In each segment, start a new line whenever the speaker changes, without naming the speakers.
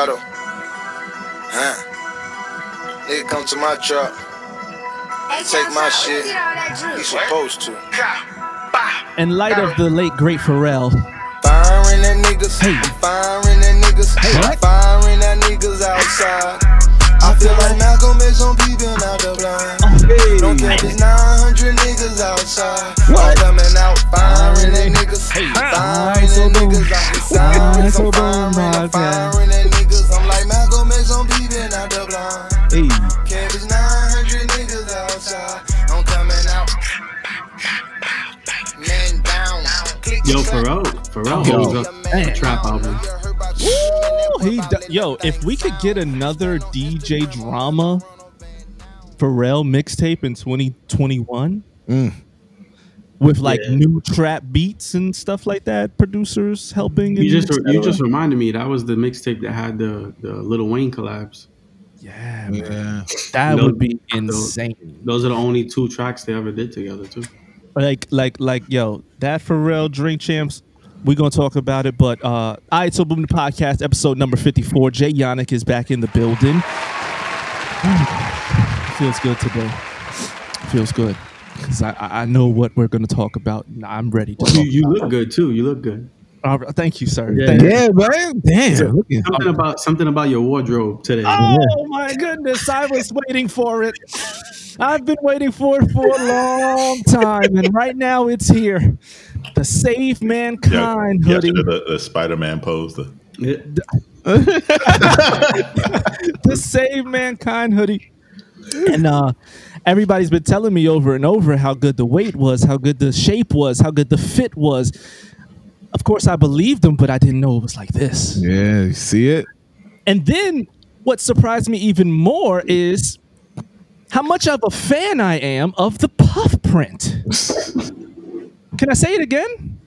Kato. Huh? Nigga come to my truck. Take my shit. He supposed to.
In light of the late great Pharrell,
Firing at niggas.
Hey.
Firing at niggas. I'm
what?
firing at niggas outside. I feel like Malcolm X on peeping out the blind. Don't care if it's 900 niggas outside. I'm coming out firing at niggas. Firing at niggas. I'm
so
firing. I'm firing at niggas. I'm like Malcolm X on peeping out the blind.
hey,
Care if it's 900 niggas outside. I'm coming out. Man down.
Yo. Pharrell, Pharrell holds up a trap album.
Woo, he do- yo, if we could get another DJ drama Pharrell mixtape in 2021 mm. with like
Yeah.
new trap beats and stuff like that, producers helping.
You just you just reminded me that was the mixtape that had the the Lil Wayne collabs.
yeah, man,
Yeah.
that
No-
would be
no.
insane.
Those are the only two tracks they ever did together too.
Like, like, like, yo, that Pharrell Drink Champs. We're gonna talk about it, but uh, all right. So, boom, the podcast episode number fifty-four. Jay Yannick is back in the building. Feels good today. Feels good because I, I I know what we're gonna talk about. and I'm ready to.
You,
Talk
you
about
look good too. You look good.
it. All right, thank you, sir.
Yeah.
Thank you.
Yeah, man. Damn. Look at
Something about something about your wardrobe today.
Oh my goodness! I was waiting for it. I've been waiting for it for a long time, and right now it's here. The Save Mankind
Yeah,
hoodie.
the, the Spider-Man pose. The,
the Save Mankind hoodie. And uh everybody's been telling me over and over how good the weight was, how good the shape was, how good the fit was. Of course I believed them, but I didn't know it was like this.
Yeah, you see it?
And then what surprised me even more is how much of a fan I am of the puff print. Can I say it again?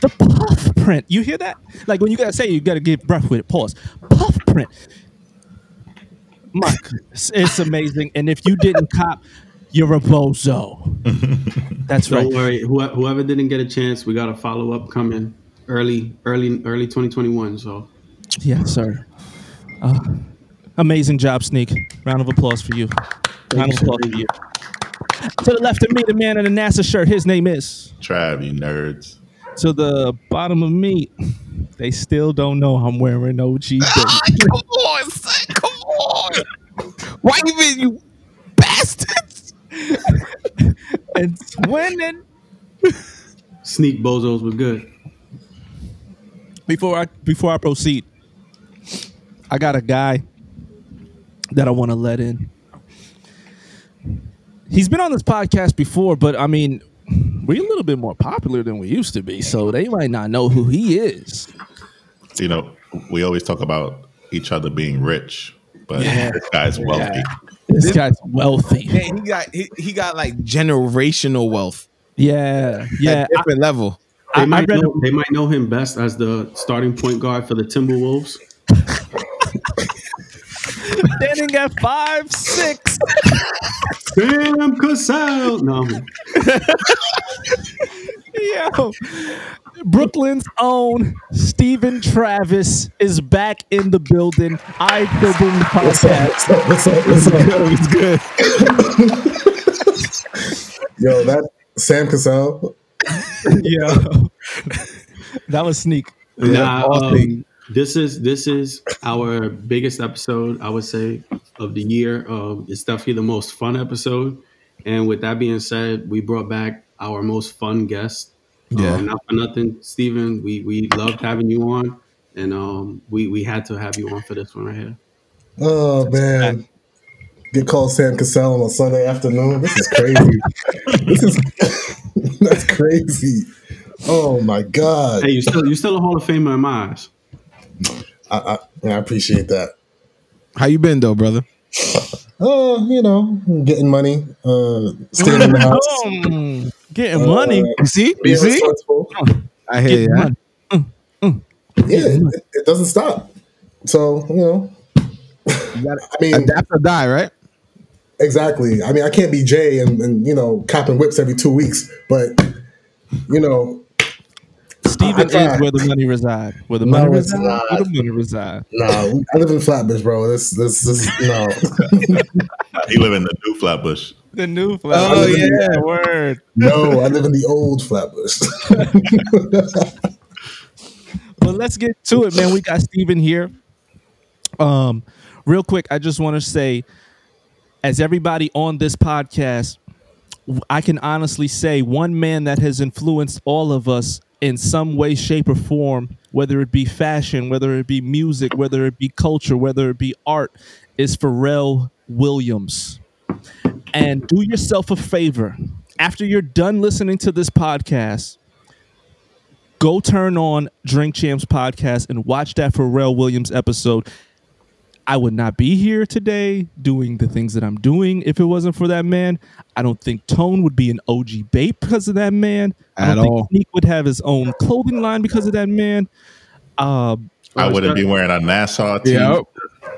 The puff print. You hear that? Like when you gotta say it, you gotta give breath with it. Pause. Puff print. My goodness, it's amazing. And if you didn't cop, you're a bozo. That's right.
Don't worry. Who, whoever didn't get a chance, we got a follow up coming early, early, early 2021. So
yeah, sir. Uh, amazing job, Sneak. Round of applause for you. Round of applause for you. To the left of me, the man in the NASA shirt. His name is.
Trav, you nerds.
To the bottom of me, they still don't know I'm wearing OG. baby.
Come on, son. Come on. Why you been, you bastards?
and winning.
sneak bozos was good.
Before I before I proceed, I got a guy that I want to let in. He's been on this podcast before, but I mean, we're a little bit more popular than we used to be, so they might not know who he is.
You know, we always talk about each other being rich, but
Yeah.
this guy's wealthy.
This guy's wealthy.
Yeah, he got he, he got like generational wealth.
Yeah, yeah.
At different level.
They
I, I
might
read
know, they might know him best as the starting point guard for the Timberwolves.
standing at five six.
Sam Cassell. No,
Yo, Brooklyn's own Stephen Travis is back in the building. I feel boom the podcast.
What's up? What's up?
It's good.
Yo, that Sam Cassell.
Yo, that was sneak.
Nah, um,
things.
This is this is our biggest episode, I would say, of the year. Um, it's definitely the most fun episode. And with that being said, we brought back our most fun guest.
Yeah.
Um, not for nothing, Stephen. We we loved having you on, and um, we we had to have you on for this one right here.
Oh man, get called Sam Cassell on a Sunday afternoon. This is crazy. this is that's crazy. Oh my god.
Hey, you still you still a Hall of Famer in my eyes.
I, I, I appreciate that.
How you been though, brother?
Oh, you know, getting money, uh, staying in the house.
Mm, getting money.
Uh,
You see? You see? I hear
Getting
you.
money.
Yeah, it, it doesn't stop. So you know,
You gotta
I mean,
adapt or die, right?
Exactly. I mean, I can't be Jay and, and you know copping whips every two weeks, but you know,
Steven
I- I-
is where the money reside. Where the
No,
money
it's
reside.
not.
Where the money reside.
Nah, I live in Flatbush, bro. This, this, this, no.
He live in the new Flatbush.
The new Flatbush.
Oh,
flag.
yeah.
word.
no, I live in the old Flatbush.
Well, let's get to it, man. We got Steven here. Um, real quick, I just want to say, as everybody on this podcast, I can honestly say one man that has influenced all of us in some way, shape, or form, whether it be fashion, whether it be music, whether it be culture, whether it be art, is Pharrell Williams. And do yourself a favor. After you're done listening to this podcast, go turn on Drink Champs podcast and watch that Pharrell Williams episode. I would not be here today doing the things that I'm doing if it wasn't for that man. I don't think Tone would be an OG BAPE because of that man. I don't
all.
think Sneak would have his own clothing line because of that man. Um,
I wouldn't be wearing a NASA tee.
Yep.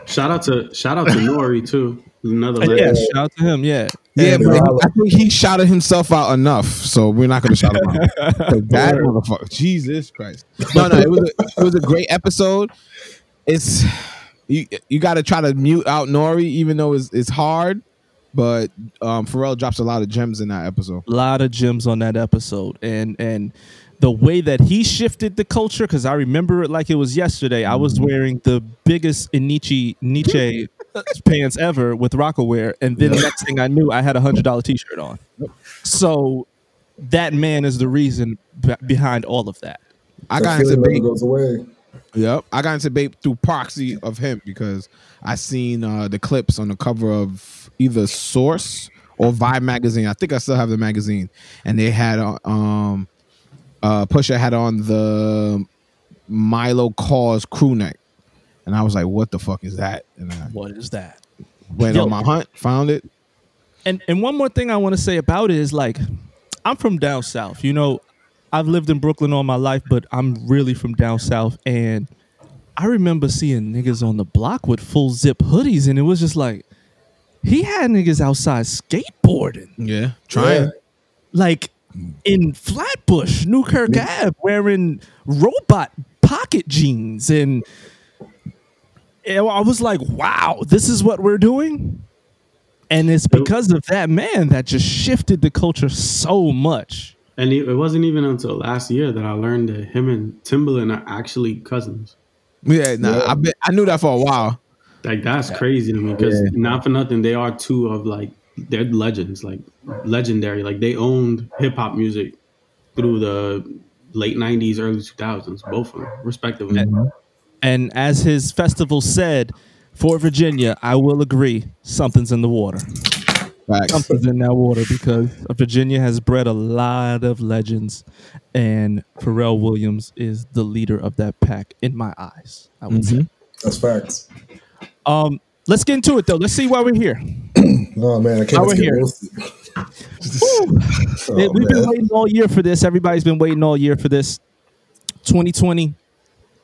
Shout out to shout out to Nori too. Another
yeah,
legend.
shout out to him. Yeah,
Yeah,
And,
but
uh,
I think he shouted himself out enough, so we're not going to shout him out. 'Cause that motherfucker, Jesus Christ! No, no, it was a, it was a great episode. It's you you got to try to mute out Nori, even though it's it's hard. But um, Pharrell drops a lot of gems in that episode.
a lot of gems on that episode and and the way that he shifted the culture because i remember it like it was yesterday i was wearing the biggest Nietzsche Nietzsche pants ever with Rocawear, and then next thing i knew i had a hundred dollar t-shirt on so that man is the reason be- behind all of that
I got into
feeling goes away.
Yep, I got into BAPE through proxy of him because I seen uh, the clips on the cover of either Source or Vibe magazine. I think I still have the magazine, and they had uh, um, uh, Pusha had on the Milo Cause crew neck, and I was like, "What the fuck is that?" And I
what is that
went
Yo.
on my hunt, found it.
and and one more thing I want to say about it is like I'm from down south. You know, I've lived in Brooklyn all my life, but I'm really from down south and I remember seeing niggas on the block with full zip hoodies and it was just like he had niggas outside skateboarding.
Yeah, trying.
Yeah.
Like in Flatbush, Newkirk Ave, wearing robot pocket jeans and and I was like, wow, this is what we're doing? And it's because of that man that just shifted the culture so much.
And it it wasn't even until last year that I learned that him and Timbaland are actually cousins.
Yeah, nah, I bet I knew that for a while.
Like that's crazy to me because not for nothing, they are two of like they're legends, like legendary. Like they owned hip hop music through the late '90s, early 2000s, both of them, respectively.
And as his festival said, for Virginia, I will agree, something's in the water.
Facts.
Something's in that water because Virginia has bred a lot of legends, and Pharrell Williams is the leader of that pack in my eyes. I would say.
That's facts.
Um, let's get into it though. Let's see why we're here.
Oh man, I can't
Now
wait
we're
to get
here.
roasted.
Hey,
Oh,
We've been waiting all year for this. Everybody's been waiting all year for this. 2020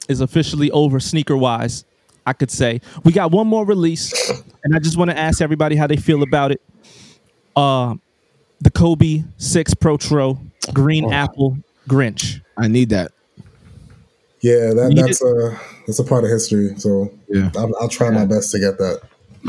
is officially over sneaker wise. I could say we got one more release, and I just want to ask everybody how they feel about it. Uh, the Kobe Six Protro Green Apple Grinch.
I need that.
Yeah, that,
You
that's a that's a part of history. So
Yeah.
I'll, I'll try my best to get that.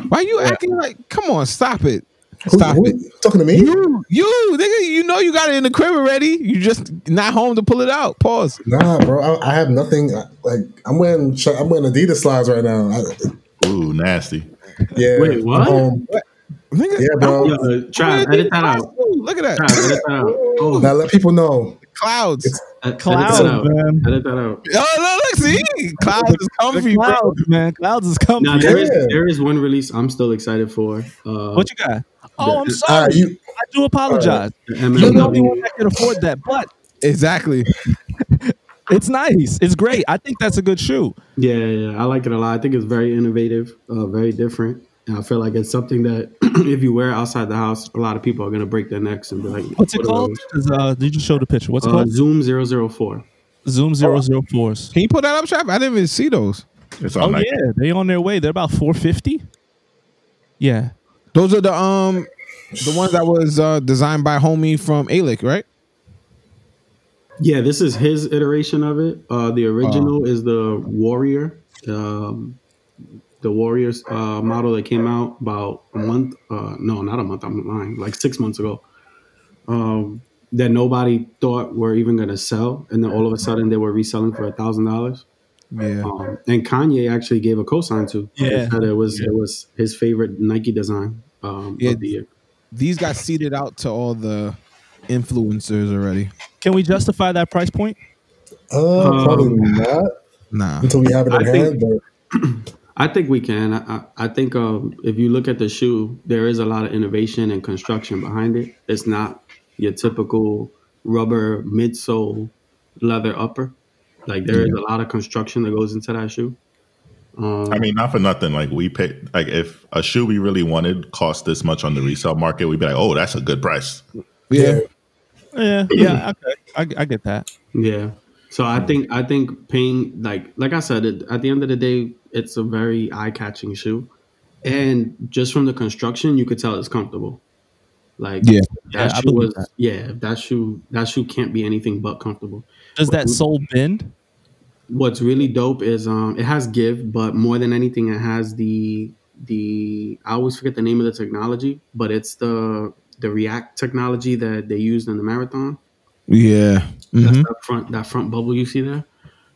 Why are you acting like? Come on, stop it. Stop
who-
it.
talking to me?
You, you, nigga, you know you got it in the crib already. You just not home to pull it out. Pause.
Nah, bro. I, I have nothing. Like I'm wearing sh- I'm wearing Adidas slides right now. I,
Ooh, nasty.
yeah.
Wait,
I'm
what?
home.
Nigga,
Yeah, bro.
Yo, uh, Trav, edit that out.
Look at that.
Trav, edit that out. Oh,
Now let people know.
Clouds.
edit
Clouds,
that
man.
Edit that out.
Oh, look, look, see? Clouds is comfy, bro.
Clouds, man. Clouds is coming.
Now there is
Yeah.
there is one release I'm still excited for. Uh,
What you got? Oh, I'm sorry.
right, you.
I do apologize.
the
You're the only one that can afford that, but
Exactly.
it's nice. It's great. I think that's a good shoe.
Yeah, yeah, I like it a lot. I think it's very innovative, uh, very different. And I feel like it's something that if you wear outside the house, a lot of people are gonna break their necks and be like,
What's it
"What are
called? Uh, did you show the picture? What's it
Uh,
called?
Zoom 004.
Zoom 004s.
Can you put that up, Trav? I didn't even see those.
It's
Oh
all night.
yeah, they on their way. They're about 450. Yeah.
Those are the um the ones that was uh designed by homie from Alyx, right?
Yeah, this is his iteration of it. Uh, the original is the Warrior, um, the Warriors uh, model that came out about a month. Uh, no, not a month. I'm lying. Like six months ago. Um, that nobody thought were even going to sell, and then all of a sudden they were reselling for a thousand dollars.
Yeah.
Um, and Kanye actually gave a cosign to.
Yeah.
He said it was it was his favorite Nike design um,
Yeah.
of the year.
These got seeded out to all the influencers already.
Can we justify that price point?
Uh, probably
Um,
not
Nah.
until we have it in
I think-
hand. But
I think we can. I, I, I think um, if you look at the shoe, there is a lot of innovation and construction behind it. It's not your typical rubber midsole leather upper. Like there is a lot of construction that goes into that shoe. Um,
I mean, not for nothing. Like we pay, like if a shoe we really wanted cost this much on the resale market, we'd be like, oh, that's a good price.
Yeah.
Yeah, yeah, okay, I, I get that.
Yeah. So I think I think paying like like I said, at the end of the day, it's a very eye catching shoe, and just from the construction, you could tell it's comfortable. Like
Yeah.
Yeah,
that
I
shoe was
that.
yeah that shoe that shoe can't be anything but comfortable.
Does that sole bend?
What's really dope is um it has give, but more than anything, it has the the I always forget the name of the technology, but it's the the React technology that they used in the marathon.
Yeah.
That's
Mhm.
that front that front bubble you see there.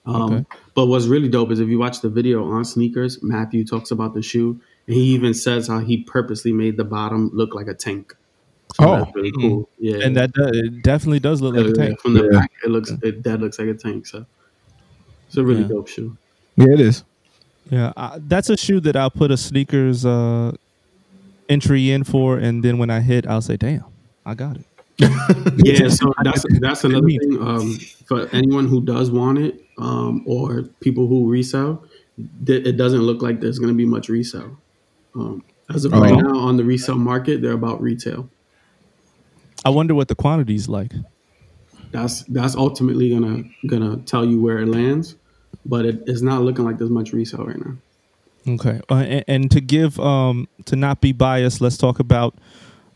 Um,
Okay.
But what's really dope is if you watch the video on sneakers, Matthew talks about the shoe, and he even says how he purposely made the bottom look like a tank. So
Oh.
that's really cool. Yeah,
And that do- it definitely does look like a tank.
from the
Yeah.
back, it looks it that looks like a tank. So it's a really
Yeah.
dope shoe.
Yeah, it is.
Yeah, I, that's a shoe that I'll put a sneakers uh, entry in for, and then when I hit, I'll say, "Damn, I got it."
Yeah, so that's that's another thing. Um, for anyone who does want it, um, or people who resell, th- it doesn't look like there's going to be much resale. Um, as of right
Oh.
now, on the resale market, they're about retail.
I wonder what the quantity's like.
That's that's ultimately gonna gonna tell you where it lands, but it, it's not looking like there's much resale right now.
Okay, uh, and, and to give um to not be biased, let's talk about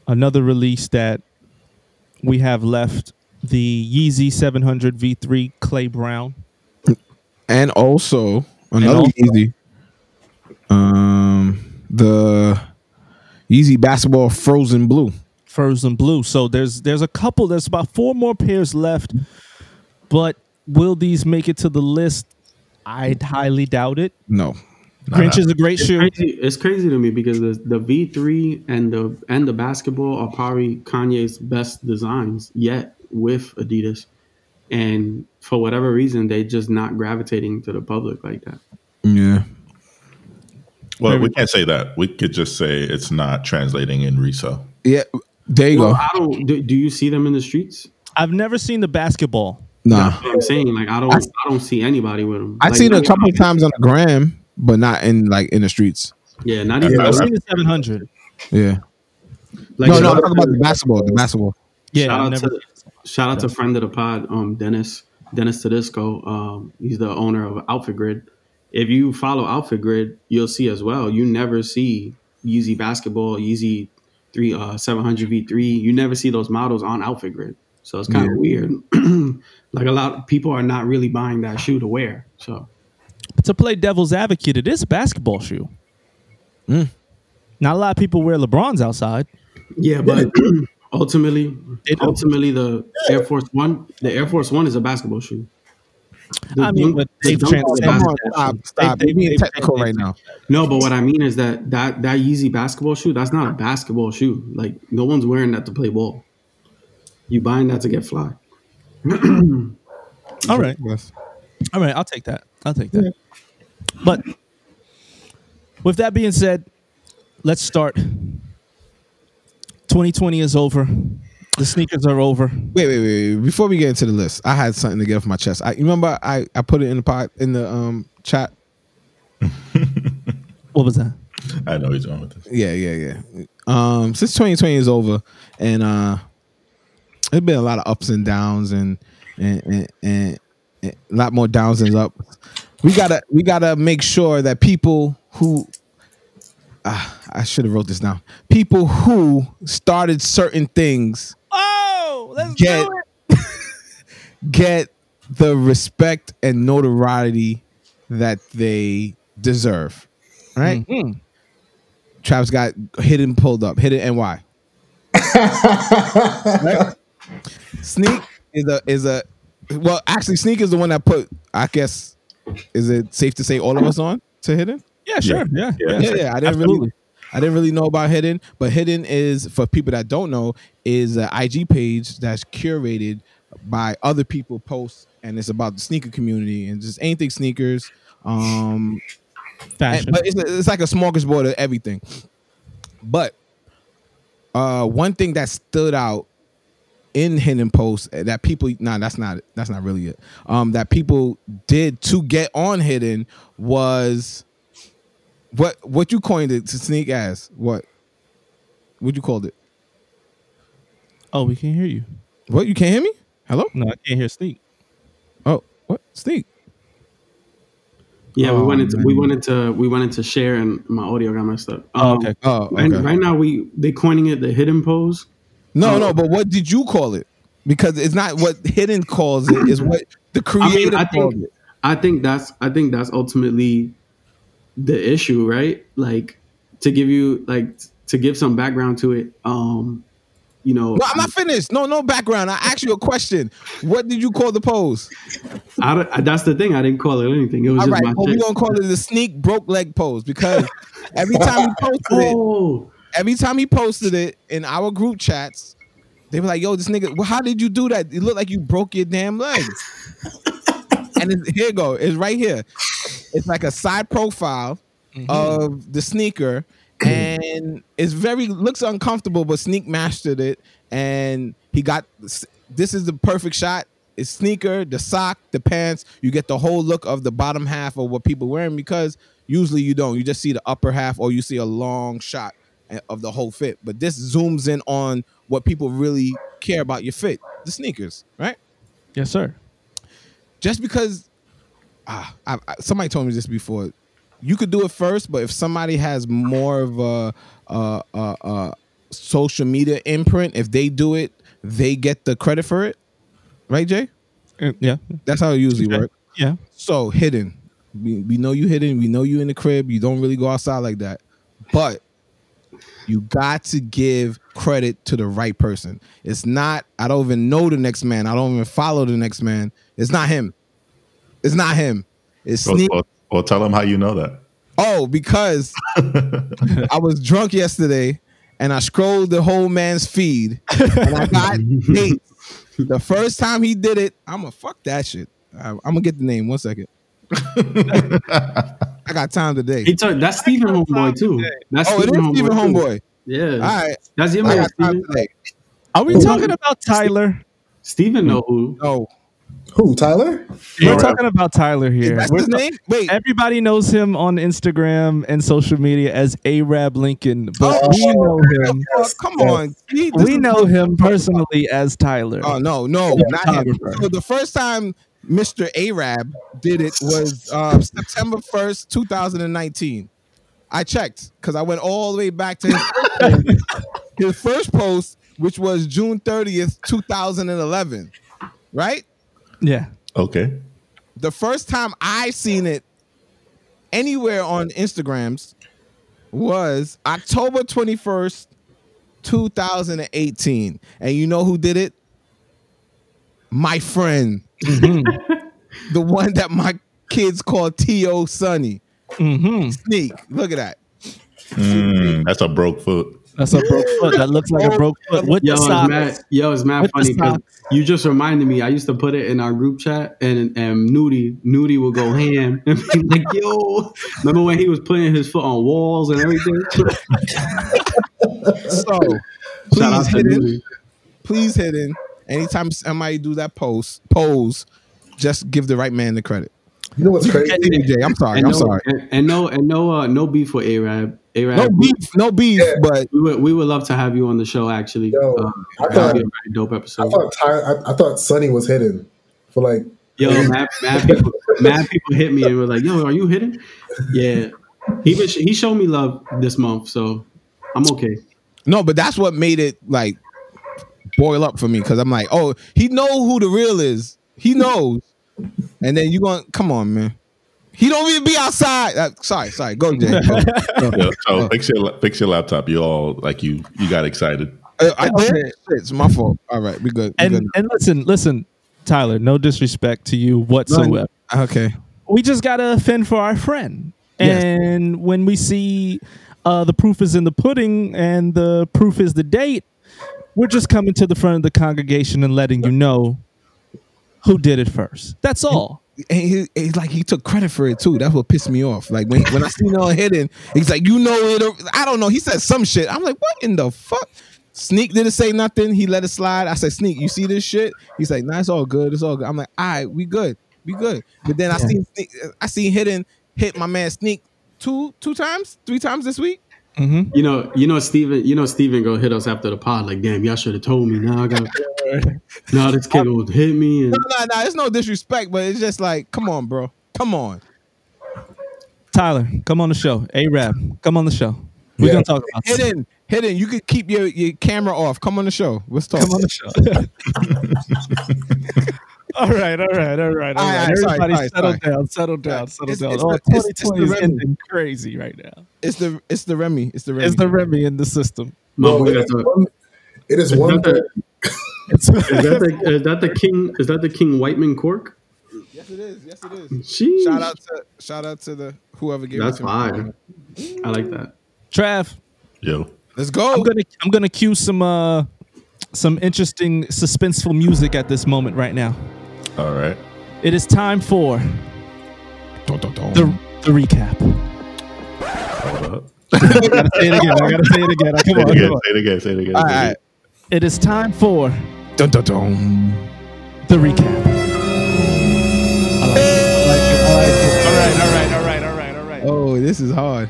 another release that we have left: the Yeezy 700 V3 Clay Brown.
And also another
also-
Yeezy. Um the Yeezy basketball frozen blue.
frozen blue. So there's there's a couple. There's about four more pairs left, but will these make it to the list? I highly doubt it.
No.
Grinch is a great
It's
shoe.
crazy, it's crazy to me because the the V three and the and the basketball are probably Kanye's best designs yet with Adidas, and for whatever reason, they just not gravitating to the public like that.
Yeah.
Well, we can't say that. We could just say it's not translating in resale.
Yeah. There you
Well,
go.
I don't. Do, do you see them in the streets?
I've never seen the basketball.
Nah.
I'm saying. Like I don't. I, don't see anybody with them.
I've
like,
seen it a couple of times on the gram, but not in like in the streets.
Yeah, not even.
Yeah,
I've seen the 700.
Yeah.
like,
no, no,
shout
I'm
out
talking about
to-
the basketball. The basketball.
Yeah,
shout
I've
out
never.
to shout out to friend of the pod, um, Dennis Dennis Tedesco. Um, he's the owner of Outfit Grid. If you follow Outfit Grid, you'll see as well. You never see Yeezy basketball, Yeezy three uh, seven hundred V three. You never see those models on Outfit Grid. So it's kind of weird. like a lot of people are not really buying that shoe to wear. So
to play devil's advocate, it is a basketball shoe.
Mm.
Not a lot of people wear LeBrons outside.
yeah, but ultimately,
They
ultimately the Air Force One, the Air Force One is a basketball shoe. The
I mean,
dunk-
but they've
dunk is a
transcended
Come on,
basketball
stop, stop.
They-
You're being
they-
technical
they-
right now.
No, but what I mean is that that that Yeezy basketball shoe, that's not a basketball shoe. Like no one's wearing that to play ball. You buying that to get fly.
All right,
Yes.
all right. I'll take that. I'll take that. But with that being said, let's start. 2020 is over. The sneakers are over.
Wait, wait, wait, wait. Before we get into the list, I had something to get off my chest. I remember I, I put it in the pod in the um chat.
What was that?
I know he's going with this.
Yeah, yeah, yeah. Um, since 2020 is over, and uh, there's been a lot of ups and downs, and and, and and and a lot more downs than ups. We gotta we gotta make sure that people who uh, I should have wrote this down. People who started certain things
Oh, let's
get get the respect and notoriety that they deserve. Right?
Mhm.
Travis got hidden pulled up, hidden NY. Right? Sneak is a is a well actually Sneak is the one that put I guess is it safe to say all of us on to hidden?
Yeah, sure. Yeah.
Yeah.
Yeah.
Yeah, yeah. I didn't
Absolutely.
really I didn't really know about Hidden, but Hidden is for people that don't know is an IG page that's curated by other people posts and it's about the sneaker community and just anything sneakers. Um and-
Fashion.
but it's, it's like a smorgasbord of everything. But uh one thing that stood out in hidden posts that people nah that's not that's not really it. Um that people did to get on hidden was what what you coined it to sneak as what what you called it
oh, we can't hear you.
what you can't hear me hello
No, I can't hear Sneak.
oh what sneak
Yeah, we
Oh,
wanted to, we wanted to we wanted to share and my audio got messed up.
Oh,
Um,
okay.
oh okay.
Right, right now we they coining it the hidden pose.
no
Oh.
no but what did you call it because it's not what hidden calls it is what the
I
creator
mean, I
called
think
it
I think that's I think that's ultimately the issue, right? Like to give you like to give some background to it. Um, you know,
no i'm not finished no no background i asked you a question what did you call the pose
I, I- that's the thing. I didn't call it anything. It was
all
just
right
my
well we're gonna call it the sneak broke leg pose because every time he posted it
Oh,
every time he posted it in our group chats, they were like, "Yo, this nigga, well, how did you do that? It looked like you broke your damn leg." and it's, here you go, it's right here. It's like a side profile mm-hmm. of the sneaker, and it's very looks uncomfortable, but Sneak mastered it, and he got this is the perfect shot. It's sneaker, the sock, the pants. You get the whole look of the bottom half of what people wearing because usually you don't. You just see the upper half, or you see a long shot of the whole fit. But this zooms in on what people really care about your fit, the sneakers, right?
Yes, sir.
Just because ah, I, I, somebody told me this before, you could do it first, but if somebody has more of a, a, a, a social media imprint, if they do it, they get the credit for it, right, Jay?
Uh, Yeah.
That's how it usually works.
Yeah.
So hidden, we, we know you hidden. We know you in the crib. You don't really go outside like that, but you got to give credit to the right person. It's not. I don't even know the next man. I don't even follow the next man. It's not him. It's not him. It's
Well,
sneak.
well, well, tell him how you know that.
Oh, because I was drunk yesterday and I scrolled the whole man's feed and I got dates. The first time he did it, I'm gonna fuck that shit. I'm gonna get the name. One second. I got time today.
he took that's Stephen Homeboy too. That's
Oh, it is Stephen
too.
Homeboy.
Yeah,
All right,
that's your
I
man,
got time
Stephen.
today.
Are we talking about Tyler?
Stephen know who.
No,
Who, Tyler?
We're talking about Tyler here.
that's his name. Wait,
Everybody knows him on Instagram and social media as Arab Lincoln, but
Oh,
we know oh, him.
oh, come on. He-
We know him personally as Tyler.
Oh no, no, not him. So the first time Mr. Arab did it was um, September first, two thousand and nineteen. I checked because I went all the way back to his his first post, which was June thirtieth, two thousand and eleven. Right.
Yeah.
Okay.
The first time I seen it anywhere on Instagrams was October twenty first, two thousand and eighteen. And you know who did it? My friend. the one that my kids call T.O. Sonny.
hmm
Sneak. Look at that.
Mm, that's a broke foot.
That's a broke foot. That looks like a broke foot with
Yo,
the
it's
socks.
mad, yo, it's mad
With
funny because you just reminded me. I used to put it in our group chat, and and Nudie Nudie would go ham and be like, "Yo, remember when he was putting his foot on walls and everything?"
So
Shout out
please hit
in.
Please hit in. Anytime somebody do that post, pose, just give the right man the credit.
You know what's crazy?
Continue, Jay. I'm sorry.
And
I'm
no,
sorry.
And, and no, and no, uh, no beef with Arab. Arab,
No beef, no beef,
Yeah.
but
we would we would love to have you on the show. Actually,
Yo,
um,
I
that'd
thought-
be a very dope
I
episode.
thought Ty, I, I thought Sonny was hidden for like.
Yo, mad, mad people, mad people hit me and were like, "Yo, are you hitting?" Yeah, he was, he showed me love this month, so I'm okay.
no, but that's what made it like boil up for me because I'm like, oh, he know who the real is. He knows. And then you going to come on, man. He don't even be outside. Uh, sorry, sorry. Go, Jay. Go. Go.
Yeah, so fix your fix your laptop. You all like you you got excited.
Uh, I did. It's my fault. All right, we good. We
And
good.
and listen, listen, Tyler. No disrespect to you whatsoever.
Okay.
we just gotta fend for our friend.
Yes.
And when we see uh, the proof is in the pudding and the proof is the date, we're just coming to the front of the congregation and letting you know who did it first. That's all.
And he, he's like he took credit for it too. That's what pissed me off. Like when when I seen on hidden, he's like, you know it. I don't know. He said some shit. I'm like, what in the fuck? Sneak didn't say nothing. He let it slide. I said, Sneak, you see this shit? He's like, nah, it's all good. It's all good. I'm like, all right, we good. We good. But then I seen Sneak, I seen hidden hit my man Sneak two two times, three times this week. Mm-hmm.
You know, you know, Steven, you know, Steven go hit us after the pod. Like, damn, y'all should have told me. Now I got. now this kid gonna hit me, and
No, no, no. It's no disrespect, but it's just like, come on, bro. Come on.
Tyler, come on the show. A Rap, come on the show. We're
Yeah.
gonna talk about this.
Hidden, hidden. You could keep your, your camera off. Come on the show. Let's talk.
Come on the show. all right, all right, all right, all right.
All right,
Everybody
sorry,
settle
sorry.
down, settle down, settle
It's-
down.
it's
oh,
the- it's- it's the
is ending crazy right now.
It's the it's the Remy. It's the Remy.
It's the Remy in the system.
my
No,
boy
it
got
is
the-
one, it is
Is
one
that the, is that the is that the king? Is that the King Whiteman cork?
Yes, it is. Yes, it is.
Sheesh.
Shout out to shout out to the whoever gave
That's
it to me.
fire. I like that.
Trav.
Yo,
Let's go.
I'm gonna I'm gonna cue some uh some interesting suspenseful music at this moment right now.
All right.
It is time for
Dun, dun, dun.
the the recap.
Hold up.
I gotta say it again. I gotta say it again. Come
Say it
on,
again.
come on.
Say it again. Say it again.
All
say it
right.
again.
It is time for
Dun, dun, dun.
the recap. I like it. I like it. I like it. All right, all right, all right, all right, all right.
Oh, this is hard.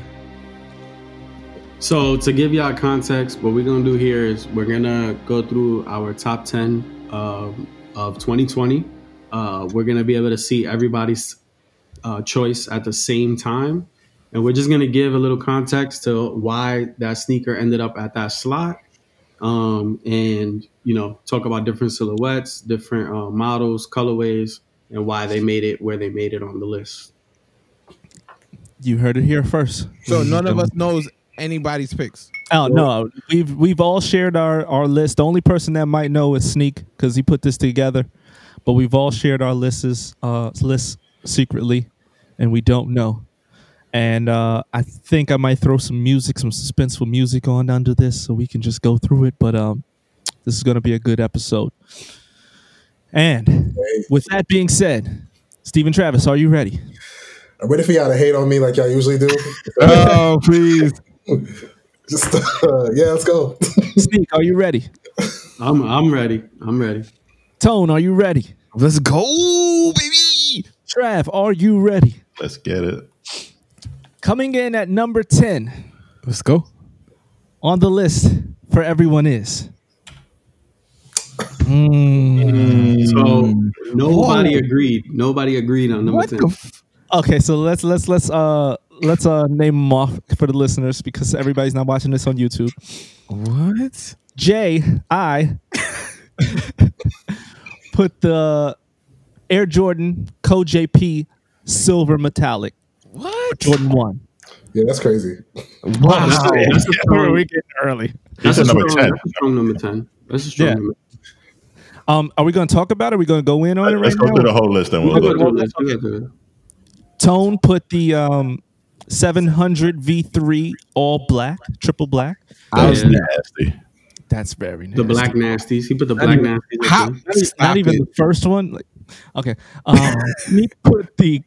So to give y'all context, what we're gonna do here is we're gonna go through our top ten um, of 2020. Uh, we're gonna be able to see everybody's uh, choice at the same time, and we're just gonna give a little context to why that sneaker ended up at that slot, um, and you know talk about different silhouettes, different uh, models, colorways, and why they made it where they made it on the list.
You heard it here first.
So none of us knows anybody's picks.
Oh no, we've we've all shared our our list. The only person that might know is Sneak because he put this together, but we've all shared our lists uh lists secretly, and we don't know. And uh, I think I might throw some music, some suspenseful music on under this, so we can just go through it. But um, this is going to be a good episode. And with that being said, Stephen Travis, are you ready?
I'm ready for y'all to hate on me like y'all usually do.
Oh, please.
Just uh, yeah, let's go.
Sneak, are you ready?
I'm I'm ready. I'm ready.
Tone, are you ready?
Let's go, baby.
Trav, are you ready?
Let's get it.
Coming in at number 10
Let's go.
on the list for everyone is. Mm.
So nobody agreed. Nobody agreed on number
What
ten.
f-
Okay, so let's let's let's uh let's uh name them off for the listeners because everybody's not watching this on YouTube.
What?
Jay, I put the Air Jordan Co JP silver metallic
What?
Jordan one.
Yeah, that's crazy.
Wow.
That's a, that's a strong,
we getting early.
that's
He's
a
number
strong-
10.
That's strong number ten. That's a strong
Yeah.
number.
Um, are we going to talk about it? Are we going to go in on it right now?
Let's go
now?
through the whole list and we'll
We'll
go
go
through.
through this. We'll go through it.
Tone put the um 700 V3 all black, triple black.
That was
Yeah.
nasty.
That's very nice.
The black nasties. He put the black nasties.
How-
not, not even the first one. Like, okay, um, he put the.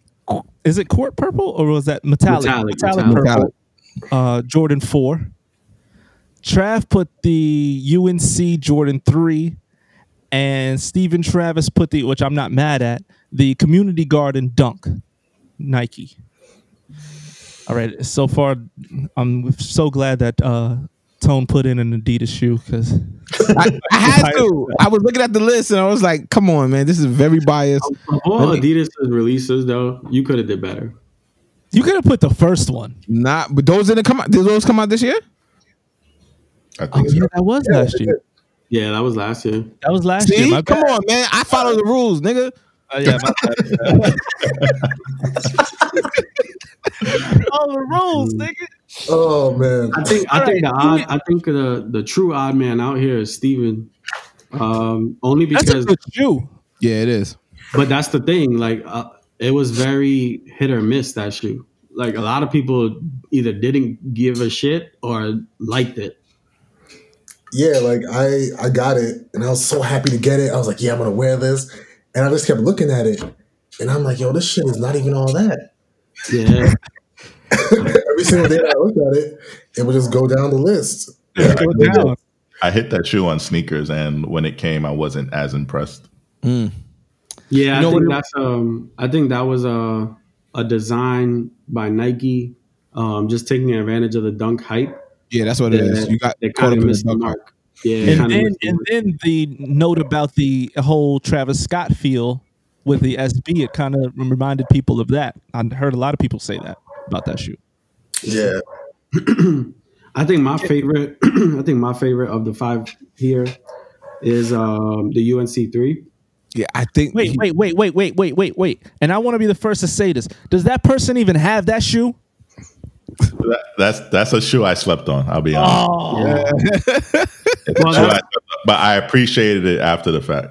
Is it court purple or was that metallic?
Metallic,
metallic,
metallic.
purple. Uh, Jordan four. Trav put the UNC Jordan three, and Stephen Travis put the, which I'm not mad at, the Community Garden Dunk, Nike. All right, so far, I'm so glad that uh, Tone put in an Adidas shoe because
I, I had to. I was looking at the list and I was like, "Come on, man, this is very biased."
Of all Adidas releases, though, you could have did better.
you could have put the first one.
Not, but those didn't come out. Did those come out this year?
I
Oh
think so.
yeah, that was last year.
Yeah, that was last year.
That was last year.
See,
My
come on, man. I follow the rules, nigga.
Uh, yeah, my bad. All the rules, nigga.
Oh man.
I think I think the odd I think the the true odd man out here is Steven. Um, only
That's a
because,
good shoe.
Yeah, it is.
but that's the thing. Like, uh, it was very hit or miss that shoe. Like a lot of people either didn't give a shit or liked it.
yeah, like I I got it and I was so happy to get it. I was like, yeah, I'm gonna wear this. And I just kept looking at it. And I'm like, yo, this shit is not even all that.
Yeah,
Every single day I looked at it, it would just go down the list.
Go down.
I hit that shoe on sneakers, and when it came, I wasn't as impressed.
yeah.
You
I
know
think
what-
that's um. I think that was a a design by Nike, um, just taking advantage of the dunk hype.
Yeah, that's what it is. You got
They
caught
kind
up
of
in
missed the
dunk
mark. Yeah,
And then,
the
and then the note about the whole Travis Scott feel with the SB, it kind of reminded people of that. I heard a lot of people say that about that shoe.
Yeah.
I think my favorite. I think my favorite of the five here is um, the UNC three.
Yeah, I think.
Wait, wait, wait, wait, wait, wait, wait, wait. And I want to be the first to say this. Does that person even have that shoe?
That, that's that's a shoe I slept on. I'll be honest.
Oh,
It's a
Well,
I on, but I appreciated it after the fact.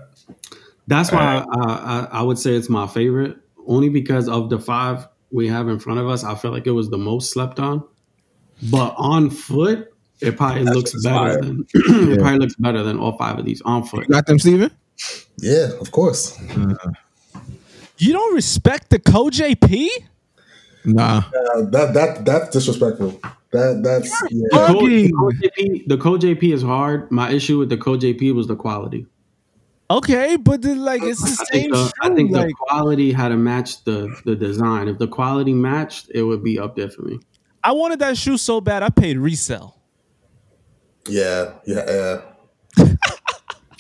That's why I, I, I would say it's my favorite, only because of the five we have in front of us. I feel like it was the most slept on, but on foot, it probably
That's
looks better
fire.
than it probably looks better than all five of these on foot.
You got them, Steven?
Yeah, of course. Mm.
you don't respect the CoJP?
Nah.
Uh, that that that's disrespectful. That that's yeah.
The Co-
Bugging.
the CoJP, the CoJP is hard. My issue with the CoJP was the quality.
Okay, but then, like it's the
I
same
think, the,
shoe.
I think
like,
the quality had to match the the design. If the quality matched, it would be up there for me.
I wanted that shoe so bad, I paid resell.
yeah, yeah, yeah.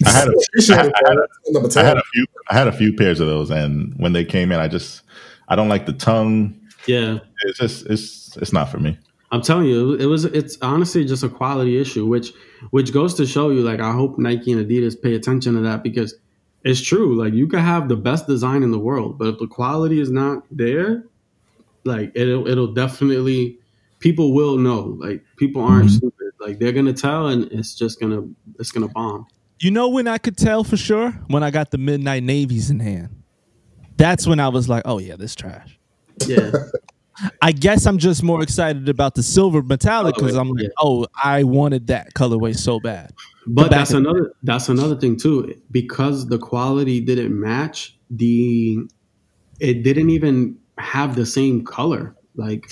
I had a,
Appreciate
I, had
bro.
a,
Number
I had a few I had a few pairs of those, and when they came in, I just I don't like the tongue.
Yeah,
It's just it's it's not for me.
I'm telling you, it was it's honestly just a quality issue, which which goes to show you like I hope Nike and Adidas pay attention to that because it's true. Like you can have the best design in the world, but if the quality is not there, like it'll it'll definitely people will know. Like people aren't mm-hmm. stupid. Like they're gonna tell, and it's just gonna it's gonna bomb.
You know when I could tell for sure? When I got the Midnight Navies in hand. That's when I was like, oh yeah, this trash.
Yeah,
I guess I'm just more excited about the silver metallic oh,
because
I'm like,
yeah.
oh, I wanted that colorway so bad.
but that's
in-
another that's another thing too. Because the quality didn't match the, it didn't even have the same color. Like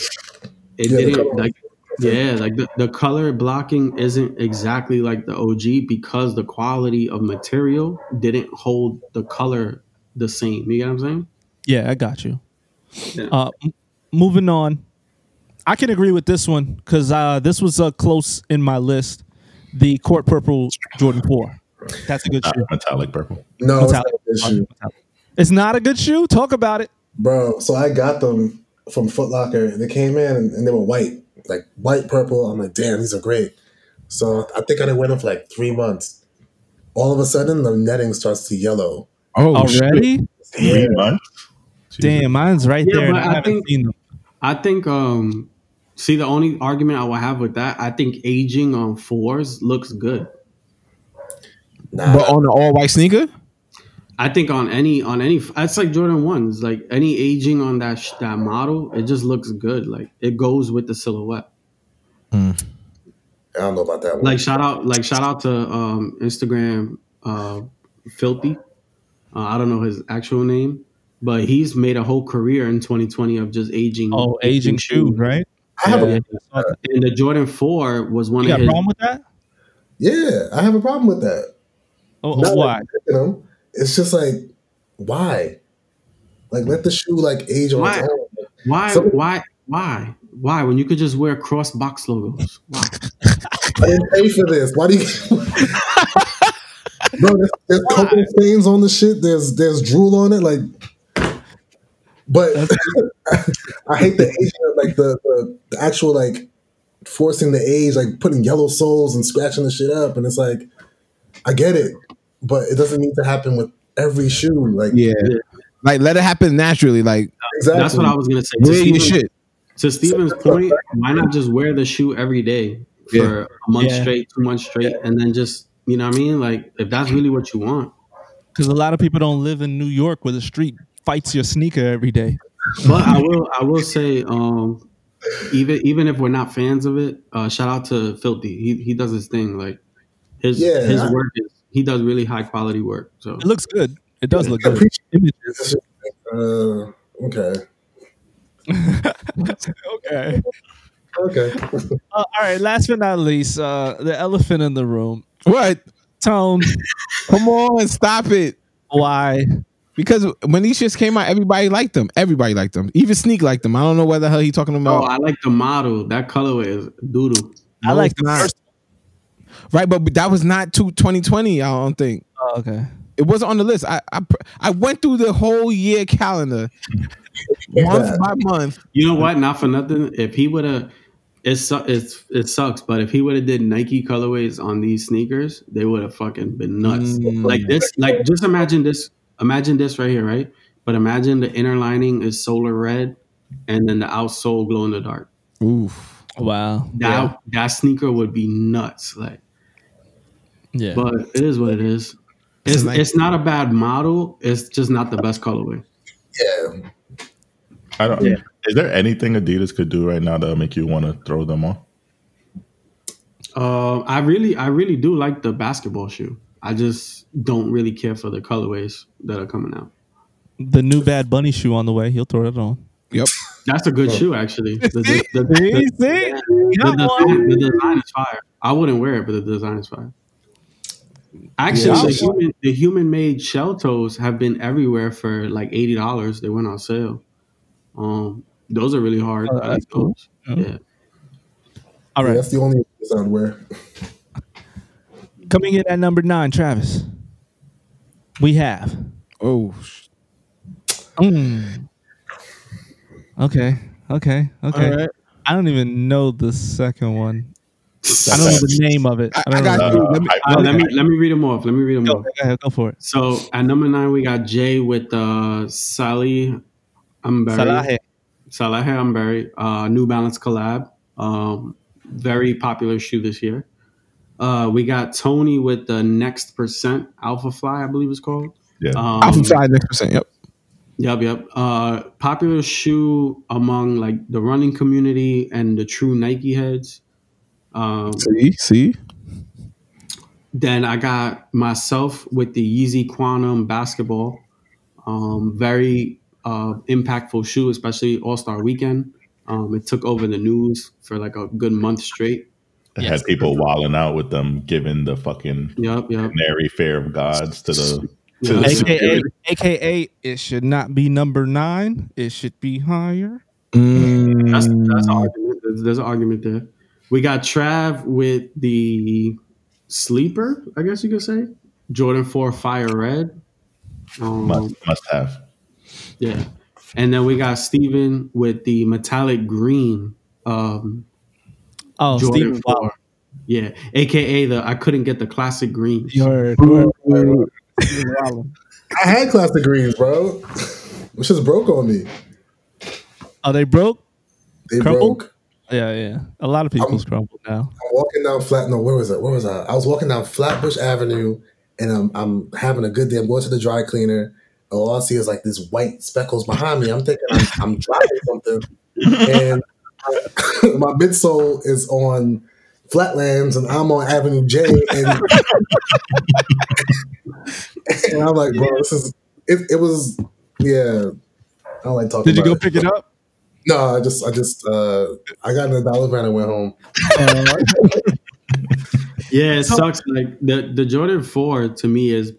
it
Yeah,
didn't like yeah like the, the color blocking isn't exactly like the og because the quality of material didn't hold the color the same you get what i'm saying
Yeah, I got you.
Yeah.
Uh, m- moving on, I can agree with this one because uh, this was uh, close in my list. The court purple Jordan Four. That's a good shoe.
metallic purple.
No, it's not
Metallic.
a good shoe.
It's not a good shoe. Talk about it.
Bro, so I got them from Foot Locker. They came in and, and they were white, like white purple. I'm like, damn, these are great. So I think I didn't wear them for like three months. All of a sudden, the netting starts to yellow.
Oh, shit.
Already?
Three months.
Damn, mine's right
Yeah,
there. and
but
I,
I think-
seen them.
i think um see the only argument i would have with that i think aging on fours looks good
Nah,
But on the all white sneaker?
i think on any on any it's like jordan ones like any aging on that sh- that model it just looks good like it goes with the silhouette
I don't know about that one.
like shout out like shout out to um instagram uh filthy uh, i don't know his actual name but he's made a whole career in 2020 of just aging
Oh, aging shoes, right?
I have
yeah.
a
and the jordan 4 was one
You got
of
a
his
problem with that?
yeah, I have a problem with that.
Oh, oh
Not
why?
like picking them. It's just like why? Like let the shoe like age on
Why?
its own.
why
Some-
why why why when you could just wear cross box logos why
I didn't pay for this. Why do you? Bro, there's, there's cocoa stains on the shit. There's there's drool on it. Like, but I hate the aging, of, like the, the the actual like forcing the age, like putting yellow soles and scratching the shit up. And it's like, I get it, but it doesn't need to happen with every shoe. Like,
Yeah. Like let it happen naturally. Like
Exactly.
That's what I was gonna say. To
wear your
Steven's,
shit.
to Steven's point, why not just wear the shoe every day for
Yeah.
a month
Yeah.
straight, two months straight, and then just you know what I mean? Like if that's really what you want.
Because a lot of people don't live in New York where the street fights your sneaker every day.
But I will I will say, um, even even if we're not fans of it, uh, shout out to Filthy. He he does his thing. Like his
Yeah,
his
I-
work is he does really high quality work. So
It looks good. It does look
I
good.
appreciate
Images.
Uh, okay.
Okay.
Okay.
Uh, all right. Last but not least, uh, the elephant in the room.
What?
Tone.
Come on, stop it.
Why?
Because when these shits came out, everybody liked them. Everybody liked them. Even Sneak liked them. I don't know what the hell he talking about. oh.
I like the model. That colorway is doodle.
I
No,
like the
not.
first.
right, but that was not to 2020. I don't think
Oh, okay.
it wasn't on the list. I I, I went through the whole year calendar, month by month.
You know what? Not for nothing. If he would have, it su- it's it sucks. But if he would have did Nike colorways on these sneakers, they would have fucking been nuts.
Mm.
Like this. Like just imagine this. Imagine this right here, right? But imagine the inner lining is solar red, and then the outsole glow in the dark.
Oof.
Wow.
That that sneaker would be nuts. Like,
Yeah.
but it is what it is. It's
Like-
it's not a bad model. It's just not the best colorway.
Yeah.
I don't. Yeah. Is there anything Adidas could do right now that'll make you want to throw them on?
Uh, I really, I really do like the basketball shoe. I just don't really care for the colorways that are coming out.
the new Bad Bunny shoe on the way. He'll throw it on.
Yep.
That's a good shoe, actually. The, design, is fire. I wouldn't wear it, but the design is fire. Actually,
Yeah.
the human, the human made shell toes have been everywhere for like eighty dollars. They went on sale. Um, those are really hard.
Oh, that's
like
cool.
those. Yeah.
All
Yeah, that's the only I'd wear.
Coming in at number nine, Travis. We have.
Oh,
Mm. Okay. Okay. Okay.
All right.
I don't even know the second one. I don't know the name of it.
I,
I
I got you. Let me,
Hype
Uh,
Man.
let me let me read them off. Let me read them
Go,
off.
go ahead, go for it.
So at number nine, we got Jay with uh, Salehe Bembury.
Salehe.
Salehe Bembury, uh, New Balance collab. Um, very popular shoe this year. Uh, we got Tony with the Next Percent Alphafly, I believe it's called.
Yeah.
Um,
Alpha Fly next percent. Yep.
Yep, yep. Uh, popular shoe among like the running community and the true Nike heads. Um,
See, see.
Then I got myself with the Yeezy Quantum basketball. Um, very uh, impactful shoe, especially All Star Weekend. Um, it took over the news for like a good month straight.
It had people wilding out with them giving the fucking
Yep, yep.
Mary Fear of Gods to the to
Yeah.
the
AKA. AKA, it should not be number nine. It should be higher.
That's that's an
Mm,
argument. There's, there's an argument there. We got Trav with the sleeper, I guess you could say. Jordan Four Fire Red. Um,
must must have.
Yeah. And then we got Steven with the metallic green um,
Oh,
Jordan
Steve.
4. Yeah. AKA the I couldn't get the classic green.
You heard. you.
I had classic greens, bro. Which just broke on me.
Are they broke?
They
Crumbled?
broke.
Yeah, yeah. A lot of people's crumbled now.
I'm walking down flat. No, where was it? Where was I? I was walking down Flatbush Avenue, and I'm I'm having a good day. I'm going to the dry cleaner. and All I see is like these white speckles behind me. I'm thinking I'm, I'm driving something, and my midsole is on Flatlands, and I'm on Avenue J, and, and I'm like, bro, this is it. It was yeah. I don't like talking.
Did you
about
go pick it up?
No, I just, I just, uh, I got in a dollar van and went home.
Yeah, it sucks. Like the, the Jordan 4 to me is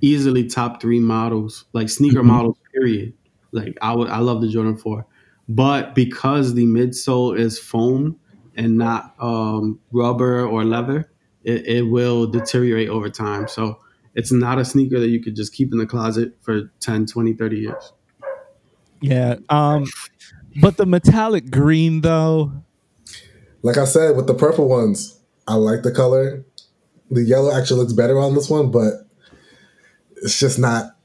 easily top three models, like sneaker models, period. Like I would I love the Jordan 4. But because the midsole is foam and not um, rubber or leather, it, it will deteriorate over time. So it's not a sneaker that you could just keep in the closet for 10, 20, 30 years.
Yeah. Um, but the metallic green though.
Like I said, with the purple ones, I like the color. The yellow actually looks better on this one, but it's just not.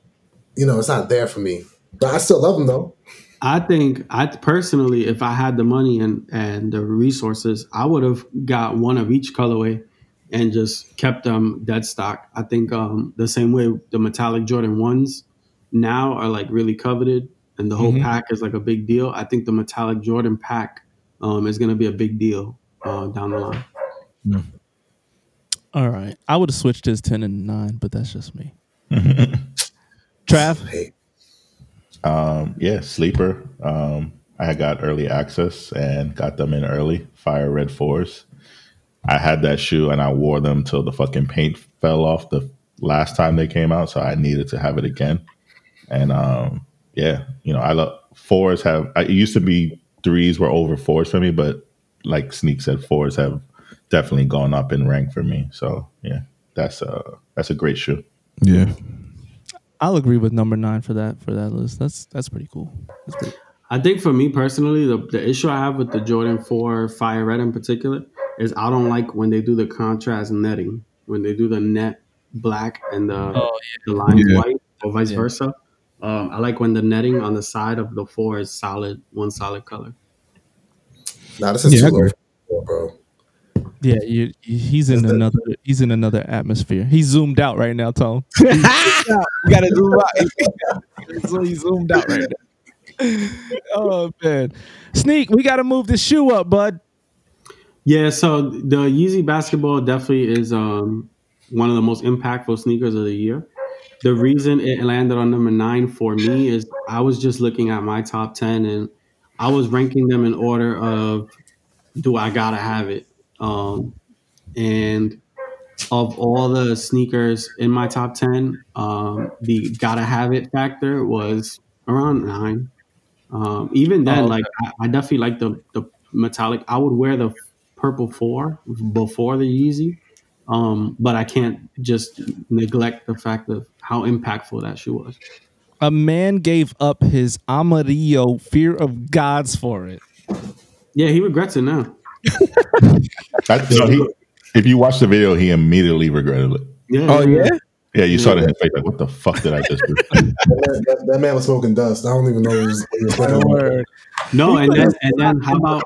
you know, it's not there for me. But I still love them though.
I think I personally, if I had the money and and the resources, I would have got one of each colorway and just kept them dead stock. I think um, the same way the metallic Jordan ones now are like really coveted, and the whole
Mhm.
pack is like a big deal. I think the metallic Jordan pack um, is going to be a big deal uh, down the line.
All right. I would have switched his 10 and 9, but that's just me. Trav?
Um, yeah, sleeper. Um, I got early access and got them in early. Fire red fours. I had that shoe and I wore them till the fucking paint fell off the last time they came out, so I needed to have it again. And um, yeah, you know, I love fours. Have it used to be threes were over fours for me, but like Sneak said, fours have definitely gone up in rank for me. So yeah, that's a that's a great shoe.
Yeah.
I'll agree with number 9 for that for that list. That's that's pretty cool. That's pretty
I think for me personally, the, the issue I have with the Jordan 4 Fire Red in particular is I don't like when they do the contrast netting, when they do the net black and the,
Oh,
the lines
Yeah.
white or vice
Yeah.
versa. Um, I like when the netting on the side of the 4 is solid, one solid color.
nah, this is
Yeah,
too low, bro.
Yeah, you, he's in another he's in another atmosphere. He's zoomed out right now, Tom.
you gotta zoom out.
so he zoomed out right now. oh man, Sneak, we got to move this shoe up, bud.
Yeah, so the Yeezy basketball definitely is um, one of the most impactful sneakers of the year. The reason it landed on number nine for me is I was just looking at my top 10 and I was ranking them in order of do I gotta have it? Um, and of all the sneakers in my top 10, um, the gotta have it factor was around nine. Um, even then,
Oh,
like I, I definitely like the the metallic. I would wear the purple four before the Yeezy, um, but I can't just neglect the fact of how impactful that shoe was.
A man gave up his Amarillo fear of gods for it.
Yeah, he regrets it now.
I, no, he, if you watch the video, he immediately regretted it.
Yeah.
Oh yeah.
Yeah, you saw it in his face, like, what the fuck did I just do?
That, man- that, that man was smoking dust. I don't even know what he was, what he was smoking.
No, and then and then how about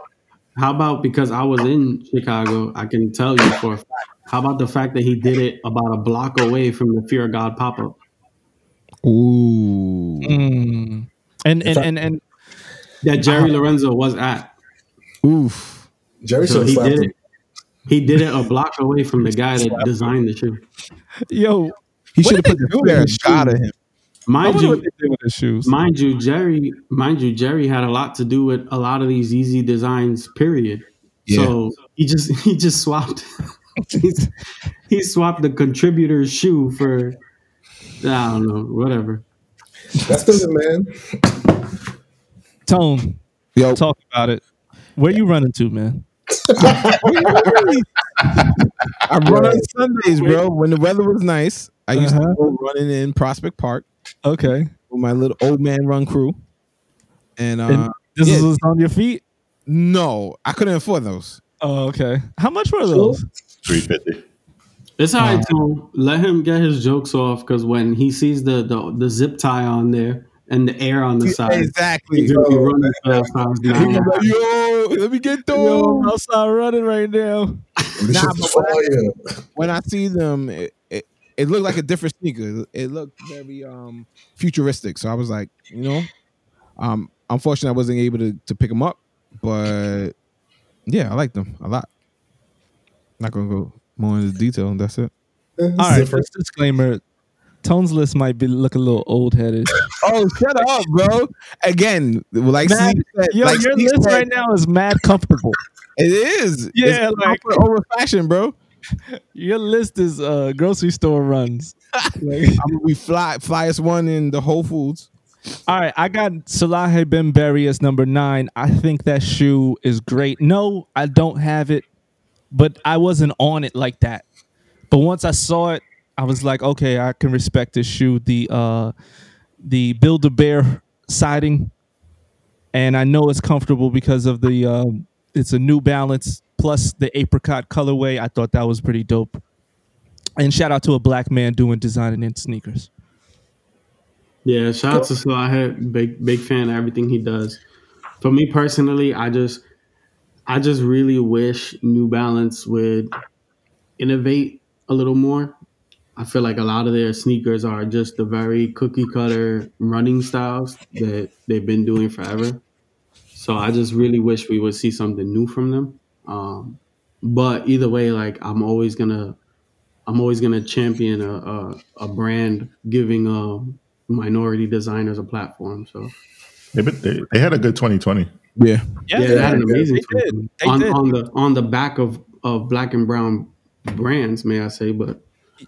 how about because I was in Chicago, I can tell you for a fact. How about the fact that he did it about a block away from the Fear of God pop up?
Ooh.
Mm. And and and and
That Jerry Lorenzo was at.
Oof.
Jerry
So he did
him.
it. He did it a block away from the guy that designed the shoe.
yo,
He should have put
they
the
do with
fear of
his
God
shoes?
in him.
Mind you,
with shoes.
mind you, Jerry, mind you, Jerry had a lot to do with a lot of these Yeezy designs. Period. So he just he just swapped. He swapped the contributor's shoe for I don't know whatever.
That's still good, man.
Tone,
Yo,
talk about it. Where you running to, man?
I run on Sundays, bro. When the weather was nice, I used
Uh-huh.
to go running in Prospect Park
Okay,
with my little old man run crew. And uh,
And this
yeah.
is on your feet.
no, I couldn't afford those.
Oh, okay. How much were those?
350.
It's all right, Tom. Let him get his jokes off because when he sees the, the the zip tie on there and the air on the side,
Exactly.
he's gonna be running fast. times nine.
was like, Yo, let me get
Yo, I'll
those.
outside running right now.
Nah,
shit's
but
fire.
When I see them, it, it, it looked like a different sneaker. It looked very um futuristic. So I was like, you know, um, unfortunately, I wasn't able to, to pick them up, but yeah, I like them a lot. Not gonna go more into detail. That's it.
All right,
different.
just disclaimer. Tone's list might be look a little old headed.
Oh, shut up, bro! Again, like
Mad-
said,
Yo,
like
your list
said,
right now is mad comfortable.
It is.
Yeah,
it's
like-
over fashion, bro.
Your list is uh grocery store runs. Like-
I'm gonna be fly flyest one in the Whole Foods.
all right, I got Salehe Bembury as number nine. I think that shoe is great. No, I don't have it, but I wasn't on it like that. But once I saw it, I was like, okay, I can respect this shoe. The uh the Build a Bear siding, and I know it's comfortable because of the um, it's a New Balance plus the apricot colorway. I thought that was pretty dope. And shout out to a black man doing designing in sneakers.
Yeah, shout out to Salehe. Big big fan of everything he does. For me personally, I just I just really wish New Balance would innovate a little more. I feel like a lot of their sneakers are just the very cookie cutter running styles that they've been doing forever. So I just really wish we would see something new from them. Um, but either way, like I'm always gonna, I'm always gonna champion a a, a brand giving uh, minority designers a platform. So
They, they, they had a good 2020.
Yeah.
yeah, they had an amazing
They did. They
on,
did.
on the on the back of of black and brown brands, may I say? But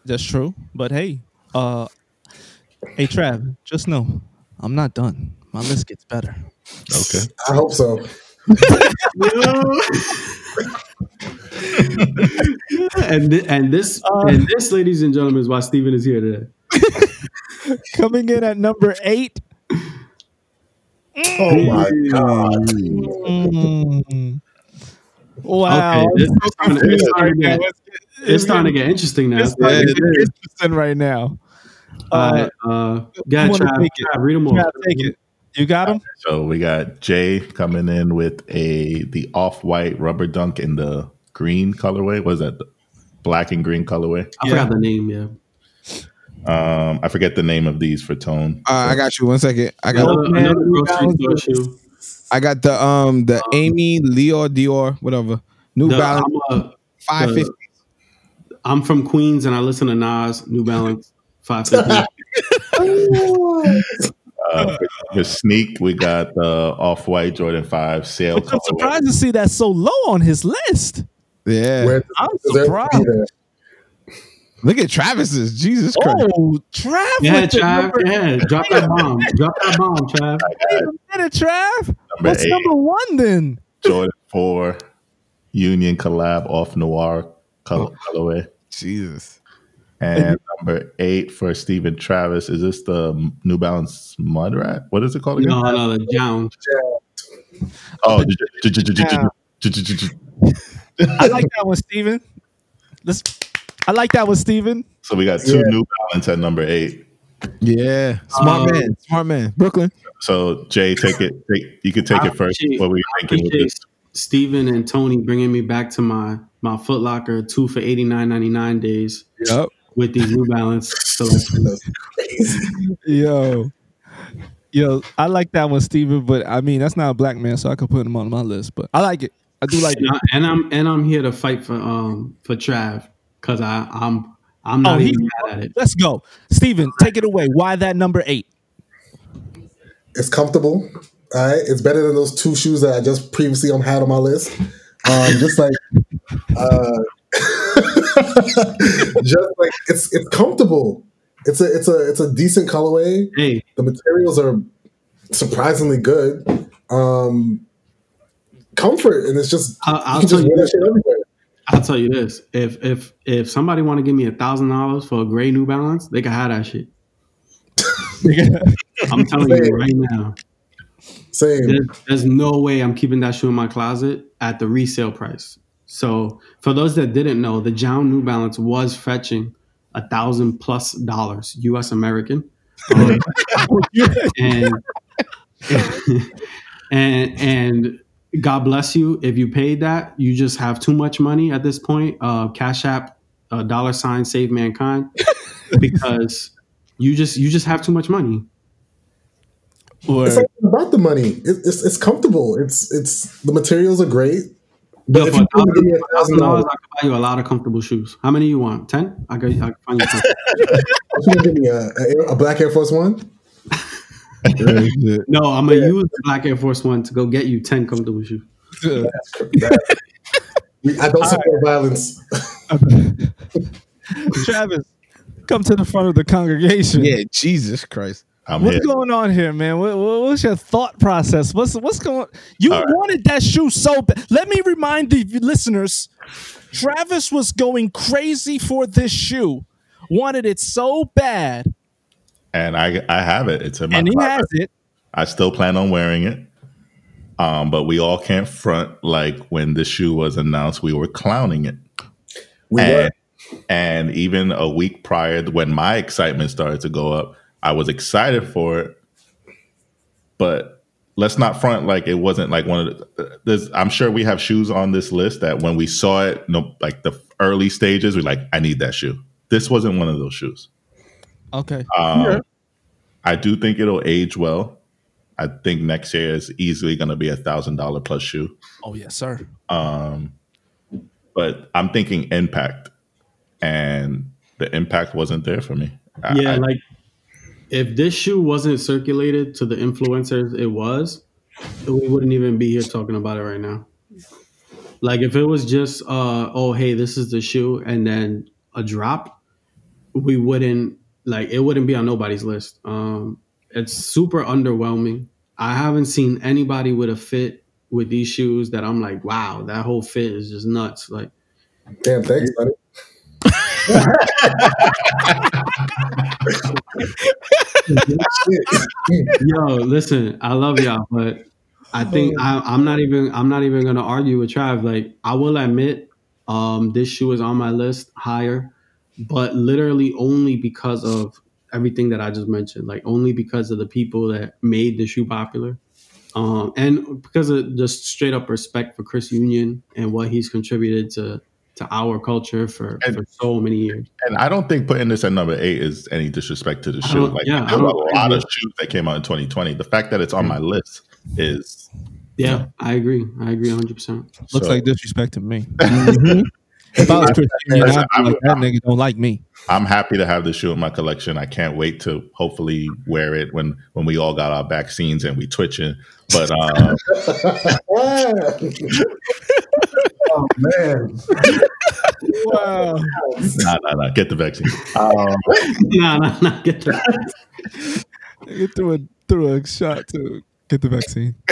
That's true. But hey, uh, hey Trav, just know I'm not done. My list gets better.
Okay.
I hope so.
and thi- and this
Uh,
and this, ladies and gentlemen, is why Steven is here today.
Coming in at number eight.
Oh my god.
Mm. Wow.
Okay, this, it's, starting, to- it's starting to get, it's starting to get interesting now.
It's starting to
Yeah,
get interesting right now.
All right, uh, go ahead,
wanna
Trav. Trav, read them all.
Trav, take it. You got him?
So we got Jay coming in with a the off white rubber dunk in the green colorway. Was that? The black and green colorway.
I forgot the name. Yeah,
Um, I forget the name of these for tone.
Uh, I got you. One second. I got
another,
man,
another grocery store shoe.
I got the um the Aimé Leon Dore whatever New
The-
Balance
I'm,
five fifty.
I'm from Queens and I listen to Nas, New Balance, five fifty.
Uh, for, for sneak, we got the off white Jordan Five Sail
I'm surprised to see that so low on his list.
Yeah.
Where
I'm surprised.
Look at Travis's. Jesus Christ.
Oh, Trav.
yeah,
the
Trav. Yeah, drop that bomb. Drop that bomb, Trav.
Wait a minute, Trav.
Number
What's
eight.
number one then?
Jordan Four Union collab off noir color,
Oh.
colorway.
Jesus.
And number eight for Stephen Travis. Is this the New Balance Mud Rat? What is it called again?
No, no, the JJJJound.
Oh,
I like that one, Stephen. Let's. I like that one, Stephen.
So we got two. New Balance at number eight.
Yeah, smart
um,
man, smart man, Brooklyn.
So Jay, take it. Take, you can take
I
it first. What
we
thinking with this?
Steven and Tony bringing me back to my my Foot Locker two for eighty nine ninety nine days
Yep.
with these New Balance selections.
Yo. Yo, I like that one, Steven, but I mean that's not a black man, so I could put him on my list. But I like it. I do like
And,
it.
I, and I'm and I'm here to fight for um for Trav because I I'm I'm not
Oh, he-
even mad at it.
Let's go. Steven, take it away. Why that number eight?
It's comfortable. All right. It's better than those two shoes that I just previously um, had on my list. Um, just like, uh, just like it's it's comfortable. It's a it's a it's a decent colorway.
Hey,
The materials are surprisingly good. Um, comfort, and it's just
I'll,
you
I'll
can
tell
just
you this.
everywhere.
I'll tell you this. If if if somebody want to give me a thousand dollars for a gray New Balance, they can have that shit. I'm telling you right now.
Same.
There's, there's no way I'm keeping that shoe in my closet at the resale price. So for those that didn't know, the JJJJound New Balance was fetching a thousand plus dollars, U.S. American, Um, and and and God bless you if you paid that. You just have too much money at this point. Uh, Cash App, uh, dollar sign, save mankind, because you just you just have too much money.
Or
It's not about the money. It, it's it's comfortable. It's it's the materials are great.
Yo,
if
for
you wanna give me a
thousand
thousand
dollars,
dollars,
I can buy you a lot of comfortable shoes. How many you want? Ten? I can, I can find you.
you give me a, a, a black Air Force One?
No, I'm gonna use the Black Air Force One to go get you ten comfortable shoes.
That- I don't support violence.
Travis, come to the front of the congregation.
Yeah. Jesus Christ.
I'm
What's
here.
going on here, man? What, what- what's your thought process? What's what's going? You
All right.
wanted that shoe so bad. Let me remind the listeners: Travis was going crazy for this shoe, wanted it so bad,
and I I have it. It's in my
and he
closet.
has it.
I still plan on wearing it. Um, but we all can't front like when the shoe was announced, we were clowning it.
We
and,
were.
and even a week prior, when my excitement started to go up, I was excited for it, but let's not front like it wasn't like one of the. There's, I'm sure we have shoes on this list that when we saw it, no, like the early stages, we're like, I need that shoe. This wasn't one of those shoes.
Okay.
Um,
Yeah.
I do think it'll age well. I think next year is easily going to be a thousand dollar plus shoe.
Oh yes, sir.
Um, but I'm thinking impact, and the impact wasn't there for me. I-
Yeah,
I-
like if this shoe wasn't circulated to the influencers it was, we wouldn't even be here talking about it right now. Like if it was just uh oh hey, this is the shoe and then a drop, we wouldn't like it wouldn't be on nobody's list. Um it's super underwhelming. I haven't seen anybody with a fit with these shoes that I'm like, wow, that whole fit is just nuts. Like
Damn, thanks, buddy.
Yo, listen, I love y'all, but I think I, I'm not even I'm not even gonna argue with Trav. Like I will admit, um, this shoe is on my list higher, but literally only because of everything that I just mentioned. Like only because of the people that made the shoe popular, um, and because of just straight up respect for Chris Union and what he's contributed to to our culture for,
And-
for so many years.
and I don't think putting this at number eight is any disrespect to the shoe. Like
yeah, I
there were
don't-
a lot of shoes that came out in 2020. The fact that it's on my list is
Yeah, I agree. I agree 100. percent
Looks
so-
like disrespect to me. If I was Chris Union, I'd be like, that nigga don't like me.
I'm happy to have this shoe in my collection. I can't wait to hopefully wear it when when we all got our vaccines and we twitching. But um,
oh man.
Wow.
nah, nah, nah, get the vaccine. Um,
Nah, nah, nah. Get that.
Nigga threw a threw a shot to get the vaccine.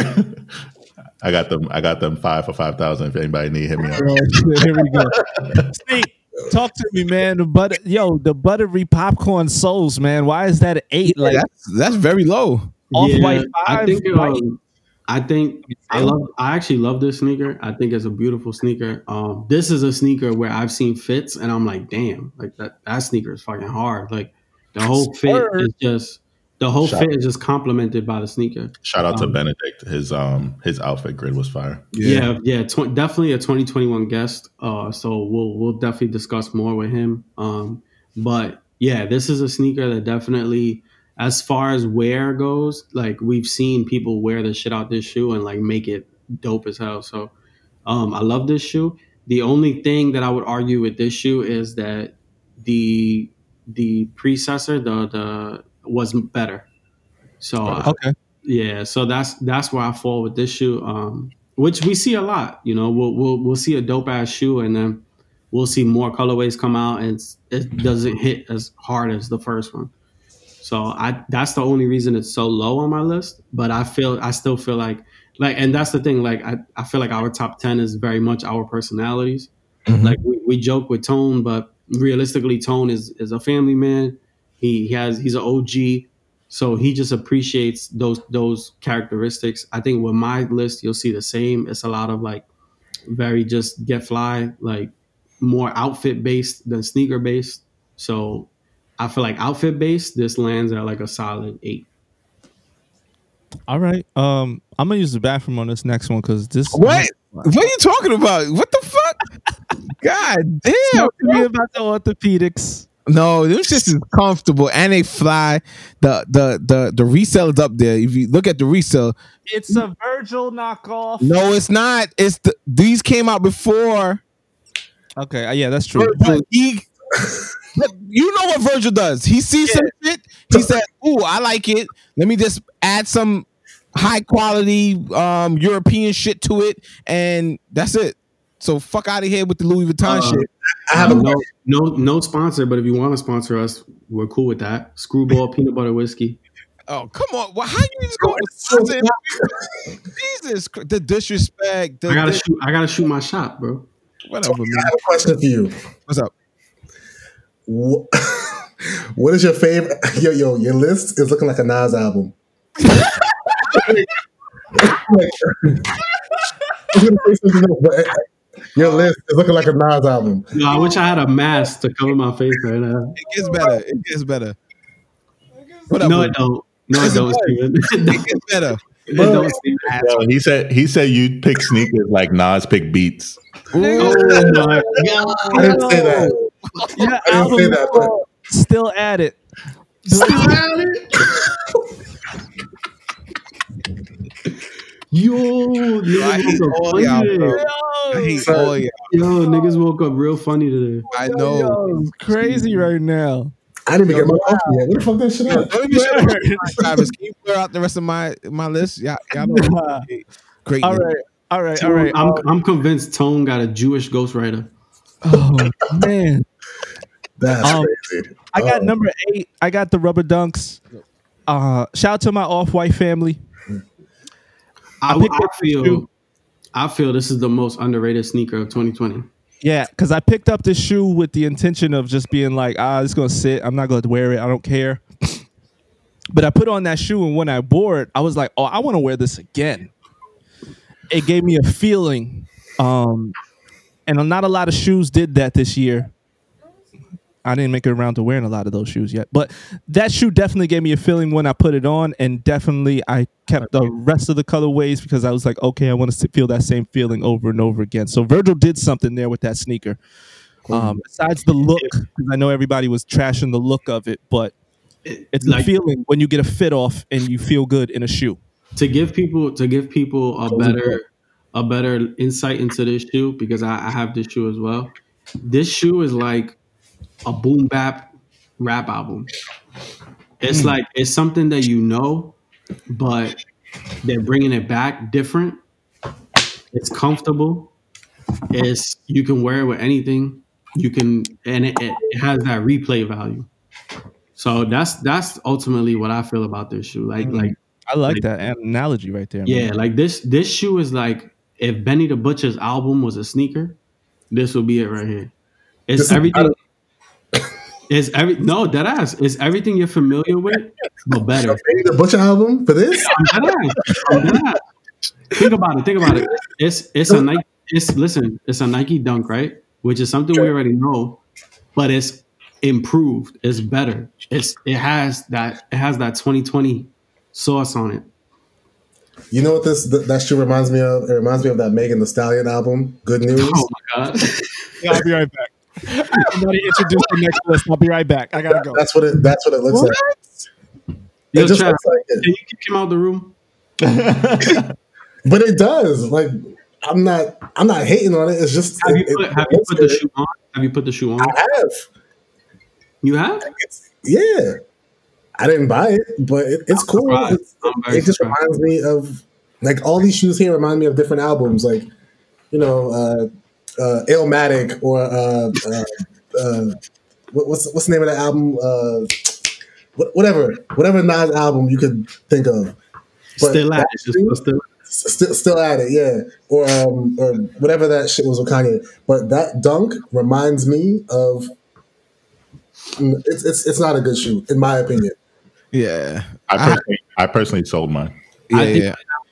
I got them. I got them five for five thousand. If anybody need, hit me up.
Oh, here we go. Steve, talk to me, man. The butter, yo, the buttery popcorn souls, man. Why is that an eight? Like
that's that's very low.
Off-white
I
five,
think
white.
um, I think I love. I actually love this sneaker. I think it's a beautiful sneaker. Um, this is a sneaker where I've seen fits, and I'm like, damn, like that. That sneaker is fucking hard. Like the whole fit is just the whole
Shout-
fit is just complemented by the sneaker.
Shout out to
Um,
Benedict. His um his outfit grid was fire.
Yeah, yeah, tw- definitely a 2021 guest. Uh, so we'll we'll definitely discuss more with him. Um, but yeah, this is a sneaker that definitely, as far as wear goes, like we've seen people wear the shit out this shoe and like make it dope as hell. So, um, I love this shoe. The only thing that I would argue with this shoe is that the the predecessor, the the was better. So I-
Okay.
yeah, so that's that's where I fall with this shoe, um, which we see a lot. You know, we'll we'll we'll see a dope ass shoe, and then we'll see more colorways come out, and it doesn't hit as hard as the first one. So I that's the only reason it's so low on my list. But I feel I still feel like like, and that's the thing. Like I, I feel like our top ten is very much our personalities. Mm-hmm. Like we, we joke with Tone, but realistically, Tone is is a family man. He, he has he's an OG. So he just appreciates those those characteristics. I think with my list, you'll see the same. It's a lot of like very just get fly, like more outfit based than sneaker based. So I feel like outfit based, this lands at like a solid eight.
All right. Um, I'm gonna use the bathroom on this next one because this.
What? What are you talking about? What the fuck? God damn!
Talk to me about the orthopedics.
No, them shits is comfortable and they fly. The the the the resale is up there. If you look at the resale,
It's a Virgil knockoff.
no, it's not. It's the these came out before
Okay. uh, yeah, that's true.
Virgil. He, but you know what Virgil does? He sees some shit. He said, "Ooh, I like it. Let me just add some high quality um European shit to it, and that's it." So fuck out of here with the Louis Vuitton
Uh,
shit.
I have a
no, no, no sponsor, but if you want to sponsor us, we're cool with that. Screwball peanut butter whiskey.
Oh come on! Well, how you just go with Jesus? The disrespect. The,
I gotta
the-
shoot. I gotta shoot my shot, bro.
whatever, Man.
I
man.
have a question for you.
What's up?
Wh- What is your favorite? Yo, yo, your list is looking like a Nas album. I was gonna say something else, but uh, your list is looking like a Nas album.
Yo, I wish I had a mask to cover my face right now.
It gets better. It gets better. Whatever.
No, it don't. No, it don't, Steven.
It gets better.
It don't, Steven.
Yo, he said he said you pick sneakers like Nas pick beats.
Oh my god.
I didn't say that.
Yeah,
I didn't say
album
that, but
still at it.
Yo,
I
niggas
hate
woke
all y'all,
funny
I hate
Son.
all y'all.
Yo, niggas woke up real funny today.
I know.
Yo, it's crazy right now.
I didn't even get my coffee yet. What the fuck that shit
Yo,
at?
don't even up, Travis. Can you clear out the rest of my my list? Yeah, y'all know. Great.
All right, all right, all right.
I'm,
Um,
I'm convinced Tone got a Jewish ghostwriter.
oh man,
That's
Um,
crazy.
I got
Uh-oh.
number eight. I got the rubber dunks. Uh, shout out to my off-white family.
I,
I
I feel
shoe.
I feel this is the most underrated sneaker of 2020.
Yeah, because I picked up this shoe with the intention of just being like, ah, it's gonna sit. I'm not gonna wear it. I don't care. But I put on that shoe, and when I wore it, I was like, oh, I want to wear this again. It gave me a feeling, um, and not a lot of shoes did that this year. I didn't make it around to wearing a lot of those shoes yet, but that shoe definitely gave me a feeling when I put it on, and definitely I kept the rest of the colorways because I was like, okay, I want to feel that same feeling over and over again. So Virgil did something there with that sneaker. Um, besides the look, I know everybody was trashing the look of it, but it's
like
the feeling when you get a fit off and you feel good in a shoe.
to give people to give people a better a better insight into this shoe because I, I have this shoe as well. This shoe is like a boom bap rap album. It's hmm. like it's something that you know, but they're bringing it back different. It's comfortable. It's you can wear it with anything. You can and it, it, has that replay value. So that's that's ultimately what I feel about this shoe. Like hmm. like
I like
Like-
that analogy right there.
yeah,
man.
like this this shoe is like if Benny the Butcher's album was a sneaker, this would be it right here. It's
This is-
every no dead ass. Is everything you're familiar with, but better.
Benny the Butcher album for this?
I'm dead ass. I'm dead ass. Think about it. Think about it. It's it's a Nike. It's listen. It's a Nike Dunk, right? Which is something we already know, but it's improved. It's better. It's it has that it has that 2020 sauce on it.
You know what this th- that shit reminds me of? It reminds me of that Megan Thee Stallion album, Good oh News.
Oh my god.
Yeah, I'll be right back. Somebody introduce the next list. I'll be right back. I gotta go.
That's what it that's what it looks like.
Yo,
It just
Trav,
looks like it.
Can you kick him out of the room?
But it does. Like I'm not I'm not hating on it. It's just
Have you put,
it
have you put the shoe on? Have you put the shoe on?
I have.
You have?
It's, yeah. I didn't buy it, but it, it's cool.
I'm very
it just
surprised.
reminds me of like all these shoes here remind me of different albums, like you know, uh, uh, Illmatic or uh, uh, uh, what, what's what's the name of that album? Uh, whatever, whatever Nas album you could think of. But
Still at
that
it. Just still.
still still at it, yeah, or um, or whatever that shit was with Kanye. But that dunk reminds me of. mm, It's it's it's not a good shoe in my opinion.
Yeah.
I personally, I personally sold mine.
Yeah,
I think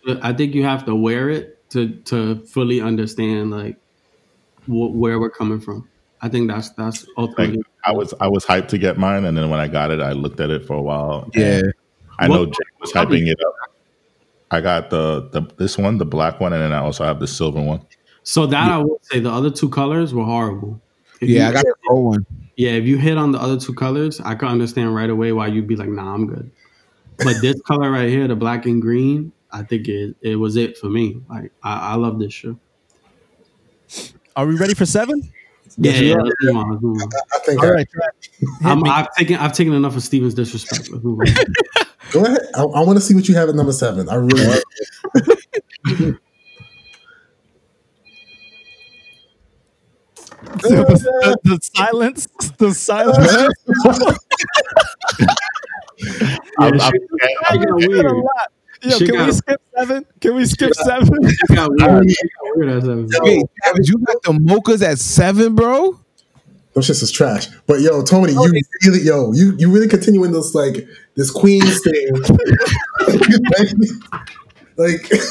yeah.
I think you have to wear it to to fully understand like wh- where we're coming from. I think that's that's
Like
ultimately.
I was, I was hyped to get mine, and then when I got it, I looked at it for a while.
Yeah.
I know Jake was hyping it up. I got the the this one, the black one, and then I also have the silver one.
so that I would say the other two colors were horrible. If
Yeah, I got the gold one.
Yeah, if you hit on the other two colors, I could understand right away why you'd be like, "Nah, I'm good." But this color right here, the black and green, I think it it was it for me. Like I, I love this shoe.
Are we ready for seven?
Yeah,
you
yeah,
are.
on. Let's on.
I think.
All
I-
right.
I'm, I've taken I've taken enough of Steven's disrespect. Let's move on.
Go ahead. I, I want to see what you have at number seven. I really.
the, the silence. The silence.
I'm-
shit-
I'm-
It got
It's a
weird.
lot. Yo,
Shit
can we skip seven? Can we skip seven?
Got weird. It got weird as a-
Wait, Travis, you got the mochas at seven, bro?
Those shits is trash. But yo, Tony, you really yo, you you really continuing this like this Queens thing. like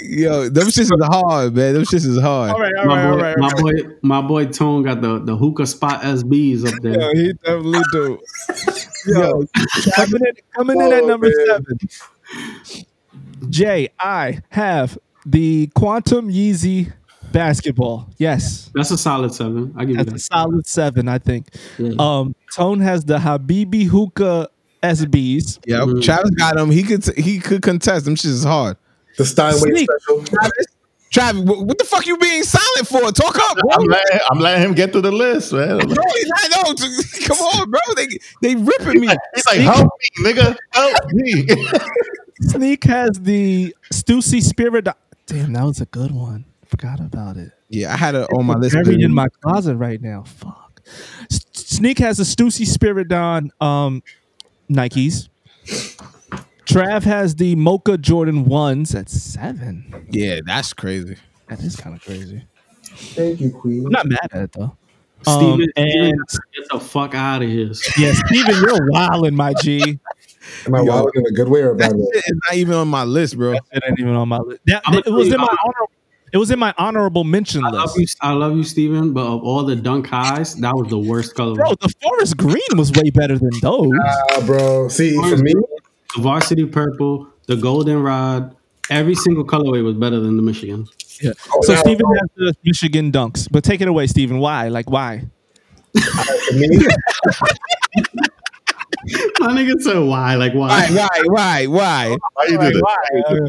Yo, them shits is hard, man. Them shits is hard.
All right, all
My boy,
right. all
my boy, my boy Tone got the the hookah spot SBs up there.
Yeah, he definitely do. Yo, coming in, coming in at
Oh,
number
man.
seven. Jay, I have the Quantum Yeezy basketball. Yes,
That's a solid seven. I give you
that's a
that.
solid seven, I think.
Yeah.
Um, Tone has the Habibi Hookah SBs.
Yeah,
Mhm.
Travis got him. He could he could contest. Them shit is hard.
The Steinway
Sneak.
special.
Travis, what, what the fuck you being silent for? Talk up, bro.
I'm letting, I'm letting him get through the list, man.
Bro, he's not, no, come on, bro. They they ripping me.
He's like, help me, nigga, help me.
Sneak has the Stussy Spirit. Damn, that was a good one. Forgot about it.
Yeah, I had it on my list.
Buried in my closet right now. Fuck. Sneak has the Stussy Spiridon um, Nikes. Trav has the Mocha Jordan ones at seven.
Yeah, that's crazy.
That is kind of crazy.
Thank you, Queen.
I'm not mad at it though.
Steven,
Um, and
get the fuck out of here.
yeah, Steven, you're wilding, my G.
Am I wild in a good way or a bad way?
shit is not even on my list, bro.
It ain't even on my list. That,
I'ma
it was in my
I'm-
honor. It was in my honorable mention
I love
list.
you, I love you, Steven, but of all the dunk highs, that was the worst color.
Bro, the forest green was way better than those.
Ah, bro. See, for me,
The varsity purple, the golden rod, every single colorway was better than the Michigan.
Yeah.
Oh,
so
now-
Steven has the Michigan dunks, but take it away, Steven. Why? Like why?
My nigga said why? Like why?
Why? Why? Why? Why?
Why you do this?
Uh,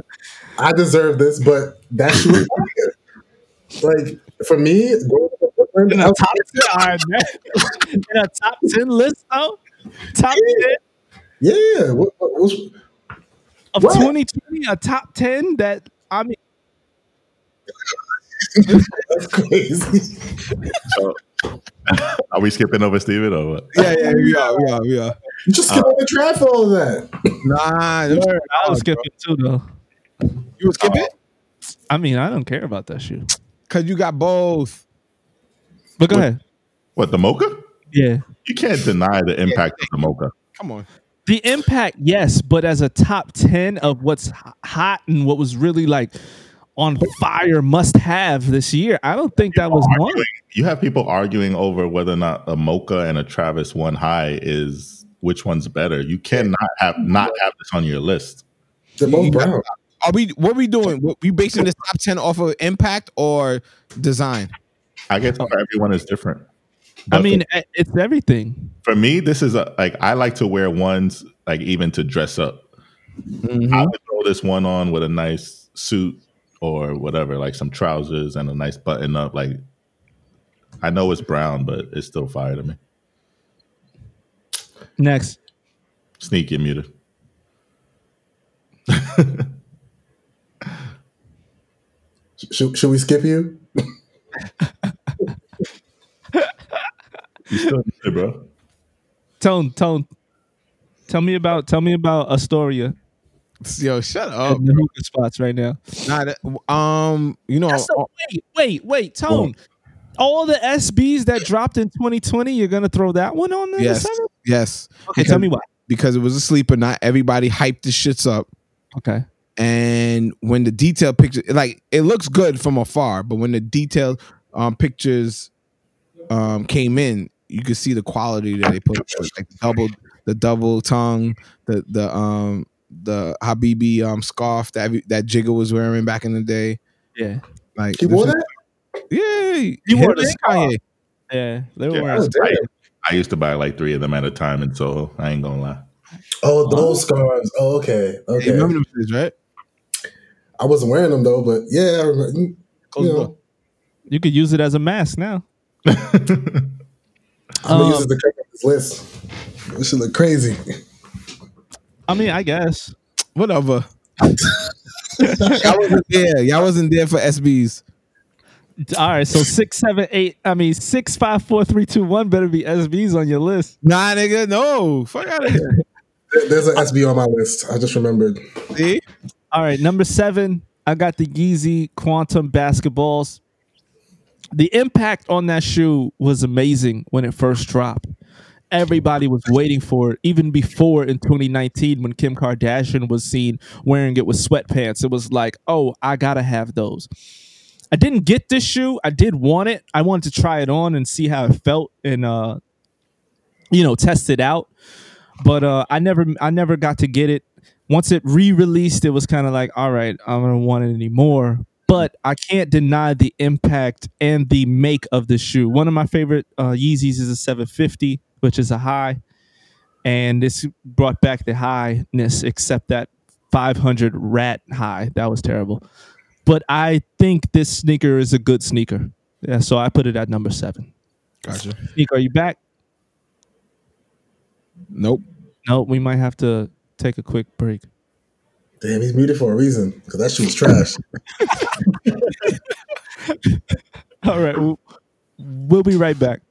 I deserve this, but that's shoe is fire. Like for me, going to the Brooklyn,
In
I
a
was-
top ten, all right, man. in a top ten list though, top ten
yeah. What, what, what's,
of
What?
2020, a top ten that I mean,
that's crazy.
So, are we skipping over Steven or what?
Yeah, yeah, we are, we are, we are.
You just skip uh, over track for all of that.
Nah, them shit
I was skipping too though.
You would skip it
I mean, I don't care about that shoe.
because you got both.
But go
What?
ahead.
What the mocha?
Yeah.
You can't deny the impact of the mocha.
Come on.
The impact, yes, but as a top 10 of what's hot and what was really like on fire must have this year, I don't think that was one.
You have people arguing over whether or not a mocha and a Travis one high is which one's better. You cannot have not have this on your list.
They're both brown.
Are we? What are we doing? What, we basing this top ten off of impact or design?
I guess for everyone is different.
I mean, eh, it's everything.
for me, this is a like I like to wear ones like even to dress up.
Mm-hmm.
I would throw this one on with a nice suit or whatever, like some trousers and a nice button up. Like I know it's brown, but it's still fire to me.
Next.
Sneak, you muted.
Should, should we skip you?
You still muted, bro.
Tone, Tone, tell me about tell me about Astoria
Yo, shut up.
the hookah spots right now.
Nah, um, you know,
That's the- wait, wait, wait, Tone. All the SBs that dropped in 2020, you're gonna throw that one on there?
yes, yes.
Okay, tell me why.
Because it was a sleeper. Not everybody hyped the shits up.
Okay.
and when the detail picture like it looks good from afar but when the detailed um pictures um came in you could see the quality that they put like double the double tongue the the um the habibi um scarf that that jigga was wearing back in the day
Yeah.
like
You wore that?
yeah
You wore
him
the
and Kanye.
Yeah. They were
Yeah,
wearing
Oh.
I used to buy like three of them at a time in Soho. I ain't gonna lie.
Oh, those scarves. Oh, okay.
You
Okay.
remember them shits, right
I wasn't wearing them though, but yeah, I remember, you know.
You could use it as a mask now.
I'm gonna
Um,
use it to cover this list. This should look crazy.
I mean, I guess.
whatever y'all wasn't there y'all wasn't there for sbs
All right, so six, seven, eight. I mean, six, five, four, three, two, one. Better be SBs on your list.
nah nigga no fuck out of here
There's an SB on my list. I just remembered.
see
All right, number seven. I got the Yeezy Quantum basketballs. The impact on that shoe was amazing when it first dropped. Everybody was waiting for it, even before in 2019 when Kim Kardashian was seen wearing it with sweatpants. It was like, oh, I gotta have those. I didn't get this shoe. I did want it. I wanted to try it on and see how it felt and uh, you know, test it out. but uh, I never I never got to get it. Once it re-released, it was kind of like, all right, I don't want it anymore. But I can't deny the impact and the make of the shoe. One of my favorite uh, Yeezys is a 750, which is a high, and this brought back the highness, except that 500 rat high that was terrible. But I think this sneaker is a good sneaker. Yeah, so I put it at number seven.
Gotcha.
Sneaker, are you back?
Nope.
Nope. we might have to take a quick break.
Damn, he's muted for a reason because that shit was trash.
All right, we'll, we'll be right back.